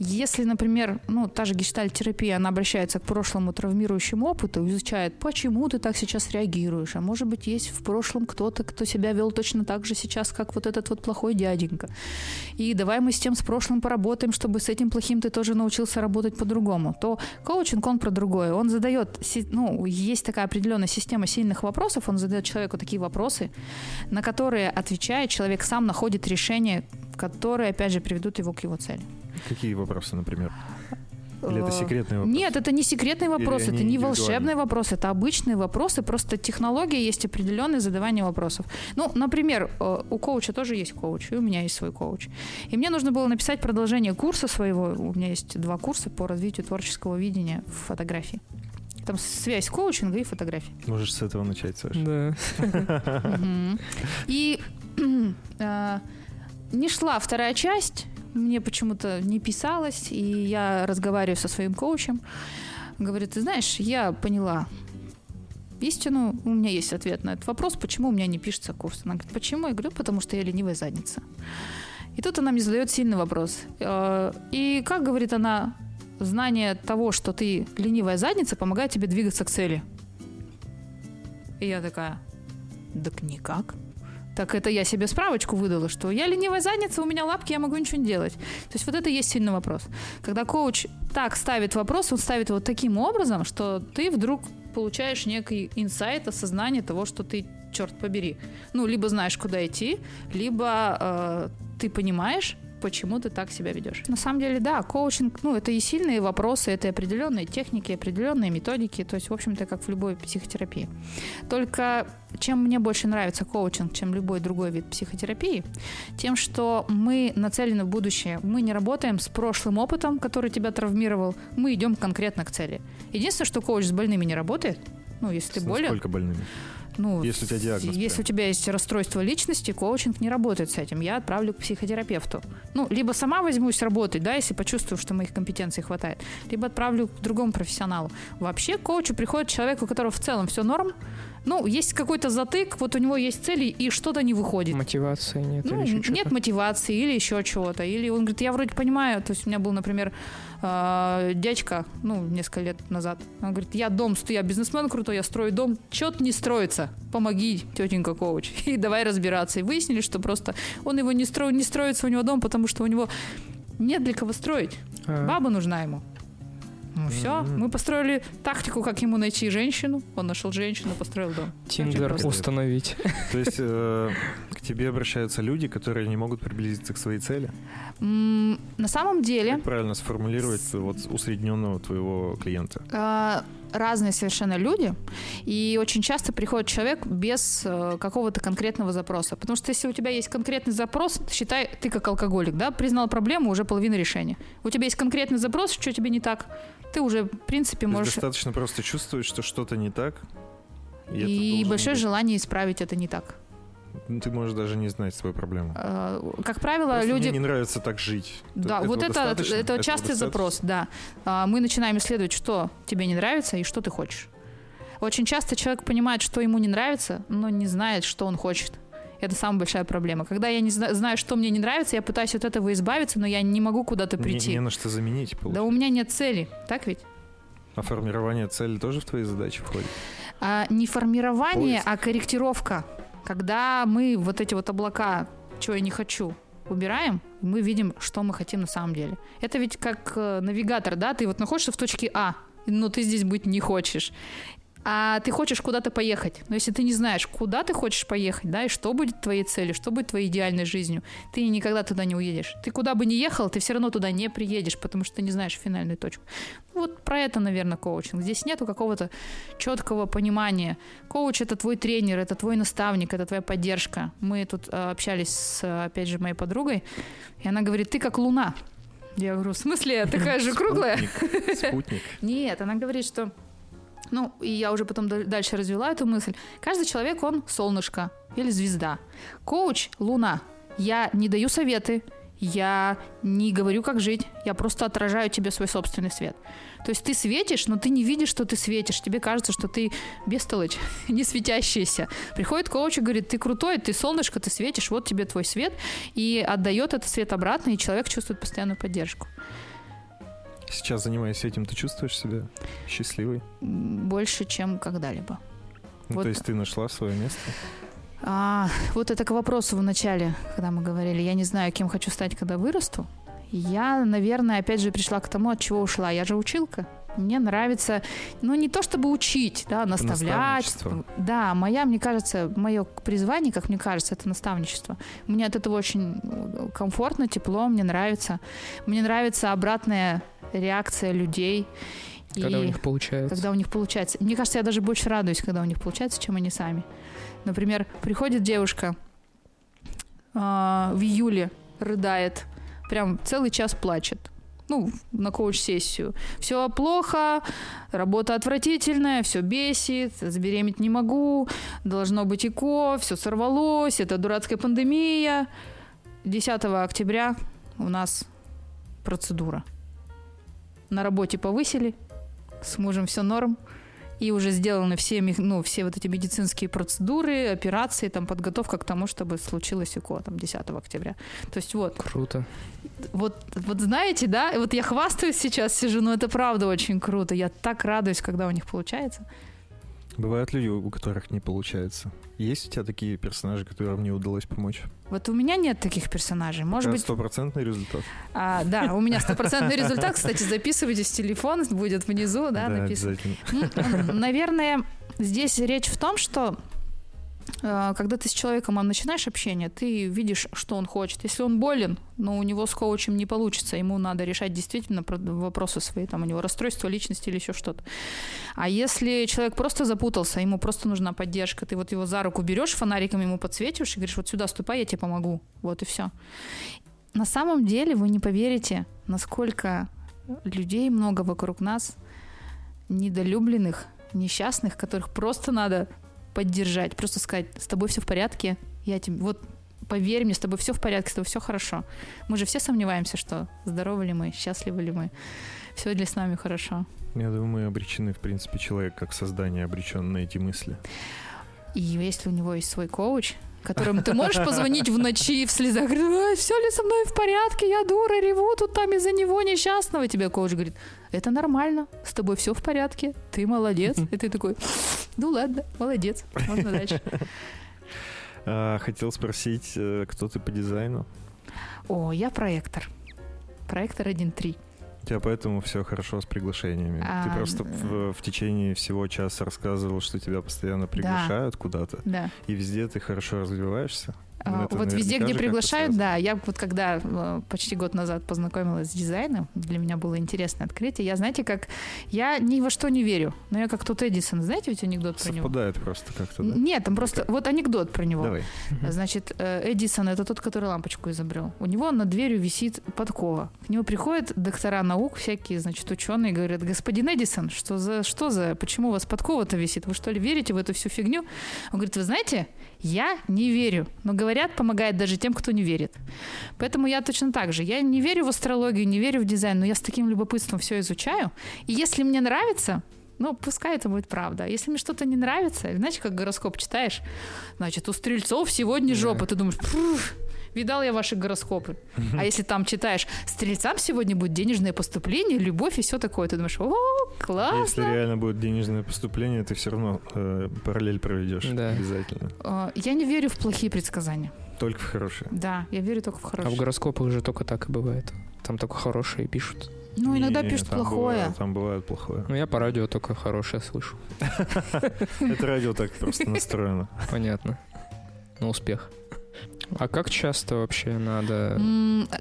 Если, например, ну, та же гештальт-терапия, она обращается к прошлому травмирующему опыту, изучает, почему ты так сейчас реагируешь, а может быть, есть в прошлом кто-то, кто себя вел точно так же сейчас, как вот этот вот плохой дяденька. И давай мы с тем с прошлым поработаем, чтобы с этим плохим ты тоже научился работать по-другому. То коучинг, он про другое. Он задает, ну, есть такая определенная система сильных вопросов, он задает человеку такие вопросы, на которые, отвечая, человек сам находит решение, которые, опять же, приведут его к его цели. Какие вопросы, например? Или это секретные вопросы? Нет, это не секретный вопрос, это не волшебный вопрос, это обычные вопросы, просто технология есть определенное задавание вопросов. Ну, например, э, у коуча тоже есть коуч, и у меня есть свой коуч. И мне нужно было написать продолжение курса своего, у меня есть два курса по развитию творческого видения в фотографии. Там связь коучинга и фотографии. Можешь с этого начать, Саша. Да. И <clears throat> э, не шла вторая часть, мне почему-то не писалось, и я разговариваю со своим коучем. Говорит, ты знаешь, я поняла истину, у меня есть ответ на этот вопрос, почему у меня не пишется курс. Она говорит, почему? Я говорю, потому что я ленивая задница. И тут она мне задает сильный вопрос. Э, и как говорит она, знание того, что ты ленивая задница, помогает тебе двигаться к цели. И я такая, так никак. Так это я себе справочку выдала, что я ленивая задница, у меня лапки, я могу ничего не делать. То есть вот это и есть сильный вопрос. Когда коуч так ставит вопрос, он ставит его таким образом, что ты вдруг получаешь некий инсайт, осознание того, что ты, черт побери, ну, либо знаешь, куда идти, либо э, ты понимаешь, почему ты так себя ведешь. На самом деле, да, коучинг, ну, это и сильные вопросы, это и определенные техники, определенные методики, то есть, в общем-то, как в любой психотерапии. Только чем мне больше нравится коучинг, чем любой другой вид психотерапии, тем, что мы нацелены в будущее. Мы не работаем с прошлым опытом, который тебя травмировал, мы идем конкретно к цели. Единственное, что коуч с больными не работает, ну, если ты болен... Сколько больными? Ну, если у тебя диагноз. Если прям. у тебя есть расстройство личности, коучинг не работает с этим. Я отправлю к психотерапевту. Ну, либо сама возьмусь работать, да, если почувствую, что моих компетенций хватает, либо отправлю к другому профессионалу. Вообще, к коучу приходит человек, у которого в целом все норм, ну, есть какой-то затык, вот у него есть цели, и что-то не выходит. Мотивации нет. Ну, или еще нет мотивации, или еще чего-то. Или он говорит, я вроде понимаю, то есть у меня был, например, э, дядька, ну, несколько лет назад, он говорит, я дом, я бизнесмен крутой, я строю дом, что-то не строится, помоги, тетенька коуч, <laughs> и давай разбираться. И выяснили, что просто он его не, строит, не строится у него дом, потому что у него нет для кого строить. А. Баба нужна ему. Ну все, mm-hmm. мы построили тактику, как ему найти женщину. Он нашел женщину, построил дом. Тиндер установить. То есть э, к тебе обращаются люди, которые не могут приблизиться к своей цели? На самом деле... Как правильно сформулировать вот усредненного твоего клиента? А, разные совершенно люди, и очень часто приходит человек без э, какого-то конкретного запроса. Потому что если у тебя есть конкретный запрос, считай, ты как алкоголик, да, признал проблему, уже половина решения. У тебя есть конкретный запрос, что тебе не так, ты уже, в принципе, можешь... достаточно просто чувствовать, что что-то не так. И, и большое быть. желание исправить это не так. Ну, ты можешь даже не знать свою проблему. Э, как правило, Просто люди... Мне не нравится так жить. Да, вот это, это, частый запрос, да. А, мы начинаем исследовать, что тебе не нравится и что ты хочешь. Очень часто человек понимает, что ему не нравится, но не знает, что он хочет. Это самая большая проблема. Когда я не знаю, что мне не нравится, я пытаюсь от этого избавиться, но я не могу куда-то прийти. Не, не на что заменить, получается. Да у меня нет цели, так ведь? А формирование цели тоже в твои задачи входит? А, не формирование, Поиск. а корректировка. Когда мы вот эти вот облака, чего я не хочу, убираем, мы видим, что мы хотим на самом деле. Это ведь как э, навигатор, да? Ты вот находишься в точке А, но ты здесь быть не хочешь а ты хочешь куда-то поехать. Но если ты не знаешь, куда ты хочешь поехать, да, и что будет твоей целью, что будет твоей идеальной жизнью, ты никогда туда не уедешь. Ты куда бы ни ехал, ты все равно туда не приедешь, потому что ты не знаешь финальную точку. Вот про это, наверное, коучинг. Здесь нету какого-то четкого понимания. Коуч — это твой тренер, это твой наставник, это твоя поддержка. Мы тут э, общались с, опять же, моей подругой, и она говорит, ты как луна. Я говорю, в смысле, такая же круглая? Спутник. <laughs> Нет, она говорит, что ну, и я уже потом дальше развела эту мысль. Каждый человек, он солнышко или звезда. Коуч — луна. Я не даю советы, я не говорю, как жить, я просто отражаю тебе свой собственный свет. То есть ты светишь, но ты не видишь, что ты светишь. Тебе кажется, что ты бестолочь, <laughs> не светящийся. Приходит коуч и говорит, ты крутой, ты солнышко, ты светишь, вот тебе твой свет. И отдает этот свет обратно, и человек чувствует постоянную поддержку. Сейчас, занимаясь этим, ты чувствуешь себя счастливой? Больше, чем когда-либо. Ну, Вот. То есть ты нашла свое место? А, вот это к вопросу в начале, когда мы говорили, я не знаю, кем хочу стать, когда вырасту. Я, наверное, опять же пришла к тому, от чего ушла. Я же училка. Мне нравится, ну, не то чтобы учить, да, наставлять. Да, моя, мне кажется, мое призвание, как мне кажется, это наставничество. Мне от этого очень э, комфортно, тепло, мне нравится. Мне нравится обратная реакция людей. Когда И у них получается. когда у них получается. Мне кажется, я даже больше радуюсь, когда у них получается, чем они сами. Например, приходит девушка а, в июле, рыдает, прям целый час плачет. Ну, на коуч-сессию. Все плохо, работа отвратительная, все бесит, забеременеть не могу, должно быть ЭКО, все сорвалось, это дурацкая пандемия. 10 октября у нас процедура. На работе повысили, с мужем все норм, и уже сделаны все, ну, все вот эти медицинские процедуры, операции, там, подготовка к тому, чтобы случилось ЭКО, там, 10 октября. То есть вот, Круто. вот, вот знаете, да, вот я хвастаюсь сейчас, сижу, но это правда очень круто. Я так радуюсь, когда у них получается. Бывают люди, у которых не получается. Есть у тебя такие персонажи, которым не удалось помочь? Вот у меня нет таких персонажей. Может быть, стопроцентный результат. а, да, у меня стопроцентный результат. Кстати, записывайтесь, телефон будет внизу, да, написан. обязательно. Ну, Наверное, здесь речь в том, что когда ты с человеком начинаешь общение, ты видишь, что он хочет. Если он болен, но у него с коучем не получится, ему надо решать действительно про- вопросы свои, там у него расстройство личности или еще что-то. А если человек просто запутался, ему просто нужна поддержка, ты вот его за руку берешь, фонариком ему подсветишь и говоришь, вот сюда ступай, я тебе помогу. Вот и все. На самом деле вы не поверите, насколько людей много вокруг нас, недолюбленных, несчастных, которых просто надо поддержать, просто сказать, с тобой все в порядке, я тебе, вот поверь мне, с тобой все в порядке, с тобой все хорошо. Мы же все сомневаемся, что здоровы ли мы, счастливы ли мы, все ли с нами хорошо. Я думаю, мы обречены, в принципе, человек как создание обречен на эти мысли. И если у него есть свой коуч, которому ты можешь позвонить в ночи в слезах, говорить, все ли со мной в порядке, я дура, реву тут там из-за него несчастного. Тебе коуч говорит, это нормально, с тобой все в порядке, ты молодец. И ты такой, ну ладно, молодец, можно дальше. А, хотел спросить, э, кто ты по дизайну? О, я проектор. Проектор 1.3. Тебя поэтому все хорошо с приглашениями. А, ты просто да. в, в течение всего часа рассказывал, что тебя постоянно приглашают куда-то, Да. и везде ты хорошо развиваешься. А, Это вот везде, где приглашают, да. Я вот когда э, почти год назад познакомилась с дизайном, для меня было интересное открытие. Я, знаете, как... Я ни во что не верю, но я как тот Эдисон. Знаете ведь анекдот про него? Совпадает просто как-то, да? Нет, там просто... Вот анекдот про него. Давай. Значит, э, Эдисон — это тот, который лампочку изобрел. У него над дверью висит подкова. К нему приходят доктора наук, всякие, значит, ученые, говорят, господин Эдисон, что за... Что за... Почему у вас подкова-то висит? Вы что ли верите в эту всю фигню? Он говорит, вы знаете, я не верю. Но говорят, помогает даже тем, кто не верит. Поэтому я точно так же. Я не верю в астрологию, не верю в дизайн, но я с таким любопытством все изучаю. И если мне нравится, ну, пускай это будет правда. Если мне что-то не нравится, знаете, как гороскоп читаешь, значит, у стрельцов сегодня жопа. Ты думаешь, «Пф, видал я ваши гороскопы. А если там читаешь, стрельцам сегодня будет денежное поступление, любовь и все такое, ты думаешь, о, Если классно. реально будет денежное поступление, ты все равно э, параллель проведешь. Да. Обязательно. А, Я не верю в плохие предсказания. Только в хорошее. Да, я верю только в А в хорошие. гороскопах же только так и бывает. Там только хорошие пишут. Ну, иногда Не, пишут там плохое. бывает- там бывает плохое. Ну, я по радио только хорошее слышу. <laughs> Это радио так просто настроено. Понятно. На успех. А как часто вообще надо...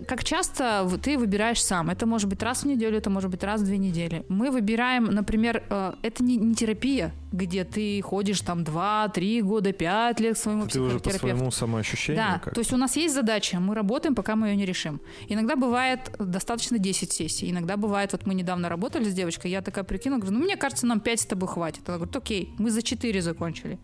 Как часто ты выбираешь сам? Это может быть раз в неделю, это может быть раз в две недели. Мы выбираем, например, э, это не, не терапия, где ты ходишь там 2-3 года, 5 лет к своему Ты уже по психотерапевту. своему самоощущению Да, как? то есть у нас есть задача, мы работаем, пока мы ее не решим. Иногда бывает достаточно 10 сессий, иногда бывает, вот мы недавно работали с девочкой, я такая прикинула, говорю, ну мне кажется, нам 5 с тобой хватит. Она говорит, окей, мы за 4 закончили.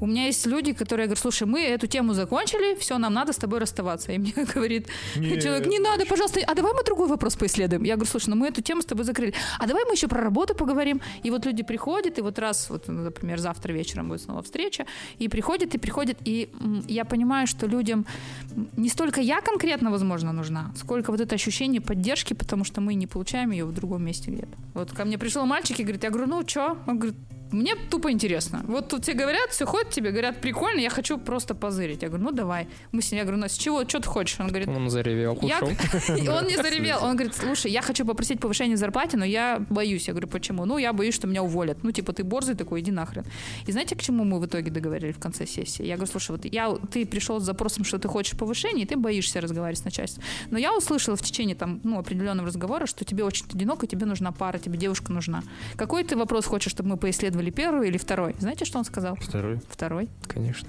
У меня есть люди, которые говорят, слушай, мы эту тему закончили, все, нам надо с тобой расставаться. И мне <laughs> говорит Нет. человек, не надо, пожалуйста, а давай мы другой вопрос поисследуем. Я говорю, слушай, ну мы эту тему с тобой закрыли. А давай мы еще про работу поговорим. И вот люди приходят, и вот раз, вот, ну, например, завтра вечером будет снова встреча, и приходят, и приходят, и я понимаю, что людям не столько я конкретно, возможно, нужна, сколько вот это ощущение поддержки, потому что мы не получаем ее в другом месте где-то. Вот ко мне пришел мальчик и говорит, я говорю, ну что? Он говорит, мне тупо интересно. Вот тут тебе говорят, все ходят тебе, говорят, прикольно, я хочу просто позырить. Я говорю, ну давай. Мы с ним, я говорю, ну с чего, что ты хочешь? Он говорит, Он заревел, я... <laughs> он не <laughs> заревел. Он говорит, слушай, я хочу попросить повышение в зарплате, но я боюсь. Я говорю, почему? Ну, я боюсь, что меня уволят. Ну, типа, ты борзый такой, иди нахрен. И знаете, к чему мы в итоге договорились в конце сессии? Я говорю, слушай, вот я, ты пришел с запросом, что ты хочешь повышения, и ты боишься разговаривать с начальством. Но я услышала в течение там, ну, определенного разговора, что тебе очень одиноко, тебе нужна пара, тебе девушка нужна. Какой ты вопрос хочешь, чтобы мы поисследовали первый или второй? Знаете, что он сказал? Второй. Второй. Конечно.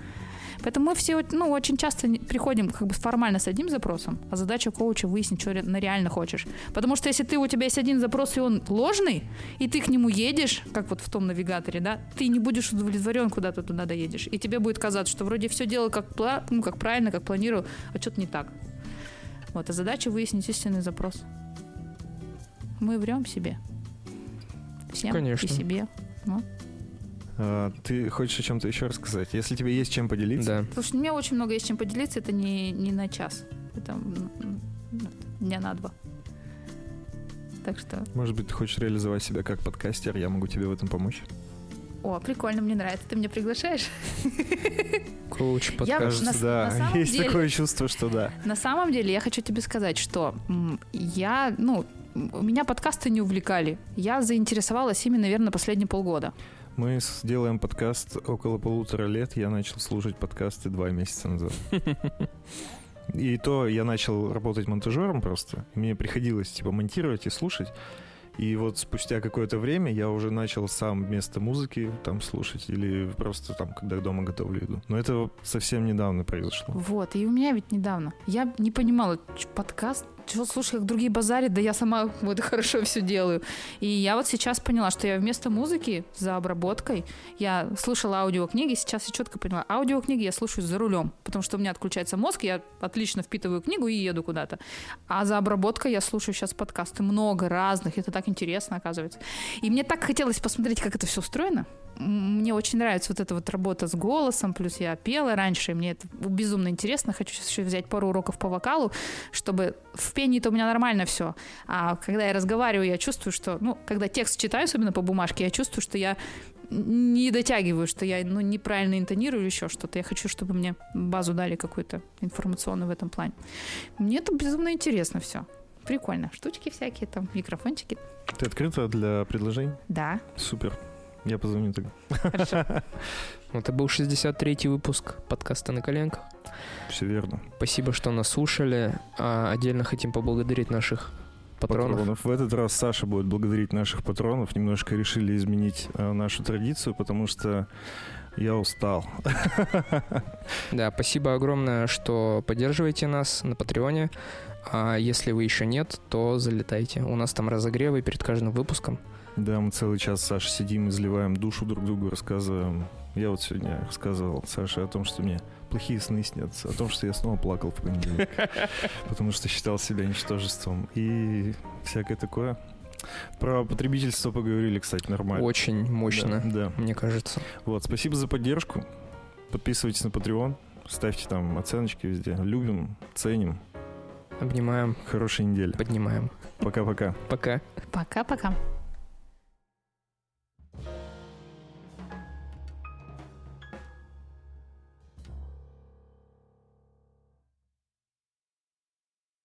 Поэтому мы все, ну, очень часто приходим как бы формально с одним запросом, а задача коуча выяснить, что на реально хочешь. Потому что если ты, у тебя есть один запрос, и он ложный, и ты к нему едешь, как вот в том навигаторе, да, ты не будешь удовлетворен, куда ты туда доедешь. И тебе будет казаться, что вроде все делал как, пла- ну, как правильно, как планировал, а что-то не так. Вот, а задача выяснить истинный запрос. Мы врем себе. Всем Конечно. и себе. Ну. А, ты хочешь о чем-то еще рассказать? Если тебе есть чем поделиться, Да. Слушай, у меня очень много есть чем поделиться, это не, не на час. Это дня на два. Так что, может быть, ты хочешь реализовать себя как подкастер, я могу тебе в этом помочь. о, прикольно, мне нравится. Ты меня приглашаешь? Коуч подкаст. На да. на есть деле- такое чувство, что да. <laughs> На самом деле, я хочу тебе сказать, что я, ну, меня подкасты не увлекали. Я заинтересовалась ими, наверное, последние полгода. Мы с- делаем подкаст около полутора лет. Я начал слушать подкасты два месяца назад. И то я начал работать монтажером просто. Мне приходилось типа монтировать и слушать. И вот спустя какое-то время я уже начал сам вместо музыки там слушать или просто там, когда дома готовлю еду. Но это совсем недавно произошло. Вот, и у меня ведь недавно. Я не понимала, подкаст, чего слушай, как другие базарят, да я сама вот <laughs> хорошо все делаю. И я вот сейчас поняла, что я вместо музыки за обработкой, я слушала аудиокниги, сейчас я четко поняла, аудиокниги я слушаю за рулем, потому что у меня отключается мозг, я отлично впитываю книгу и еду куда-то. А за обработкой я слушаю сейчас подкасты, много разных, это так интересно оказывается. И мне так хотелось посмотреть, как это все устроено. Мне очень нравится вот эта вот работа с голосом, плюс я пела раньше, и мне это безумно интересно. Хочу сейчас еще взять пару уроков по вокалу, чтобы в пении-то у меня нормально все. А когда я разговариваю, я чувствую, что, ну, когда текст читаю, особенно по бумажке, я чувствую, что я не дотягиваю, что я ну, неправильно интонирую или еще что-то. Я хочу, чтобы мне базу дали какую-то информационную в этом плане. Мне это безумно интересно все. Прикольно. Штучки всякие, там, микрофончики. Ты открыта для предложений? Да, Супер. Я позвоню тогда. хорошо. <laughs> Это был 63-й выпуск подкаста «На коленках». Все верно. Спасибо, что нас слушали. А отдельно хотим поблагодарить наших патронов. В этот раз Саша будет благодарить наших патронов. Немножко решили изменить э, нашу традицию, потому что я устал. <laughs> Да, спасибо огромное, что поддерживаете нас на Патреоне. А если вы еще нет, то залетайте. У нас там разогревы перед каждым выпуском. Да, мы целый час с Сашей сидим, изливаем душу друг другу, рассказываем. Я вот сегодня рассказывал Саше о том, что мне плохие сны снятся, о том, что я снова плакал в понедельник, <laughs> потому что считал себя ничтожеством и всякое такое. Про потребительство поговорили, кстати, нормально. Очень мощно, Да, да. мне кажется. Вот, спасибо за поддержку. Подписывайтесь на Patreon, ставьте там оценочки везде. Любим, ценим. Обнимаем, Хорошей недели. поднимаем. Пока-пока. Пока. Пока-пока.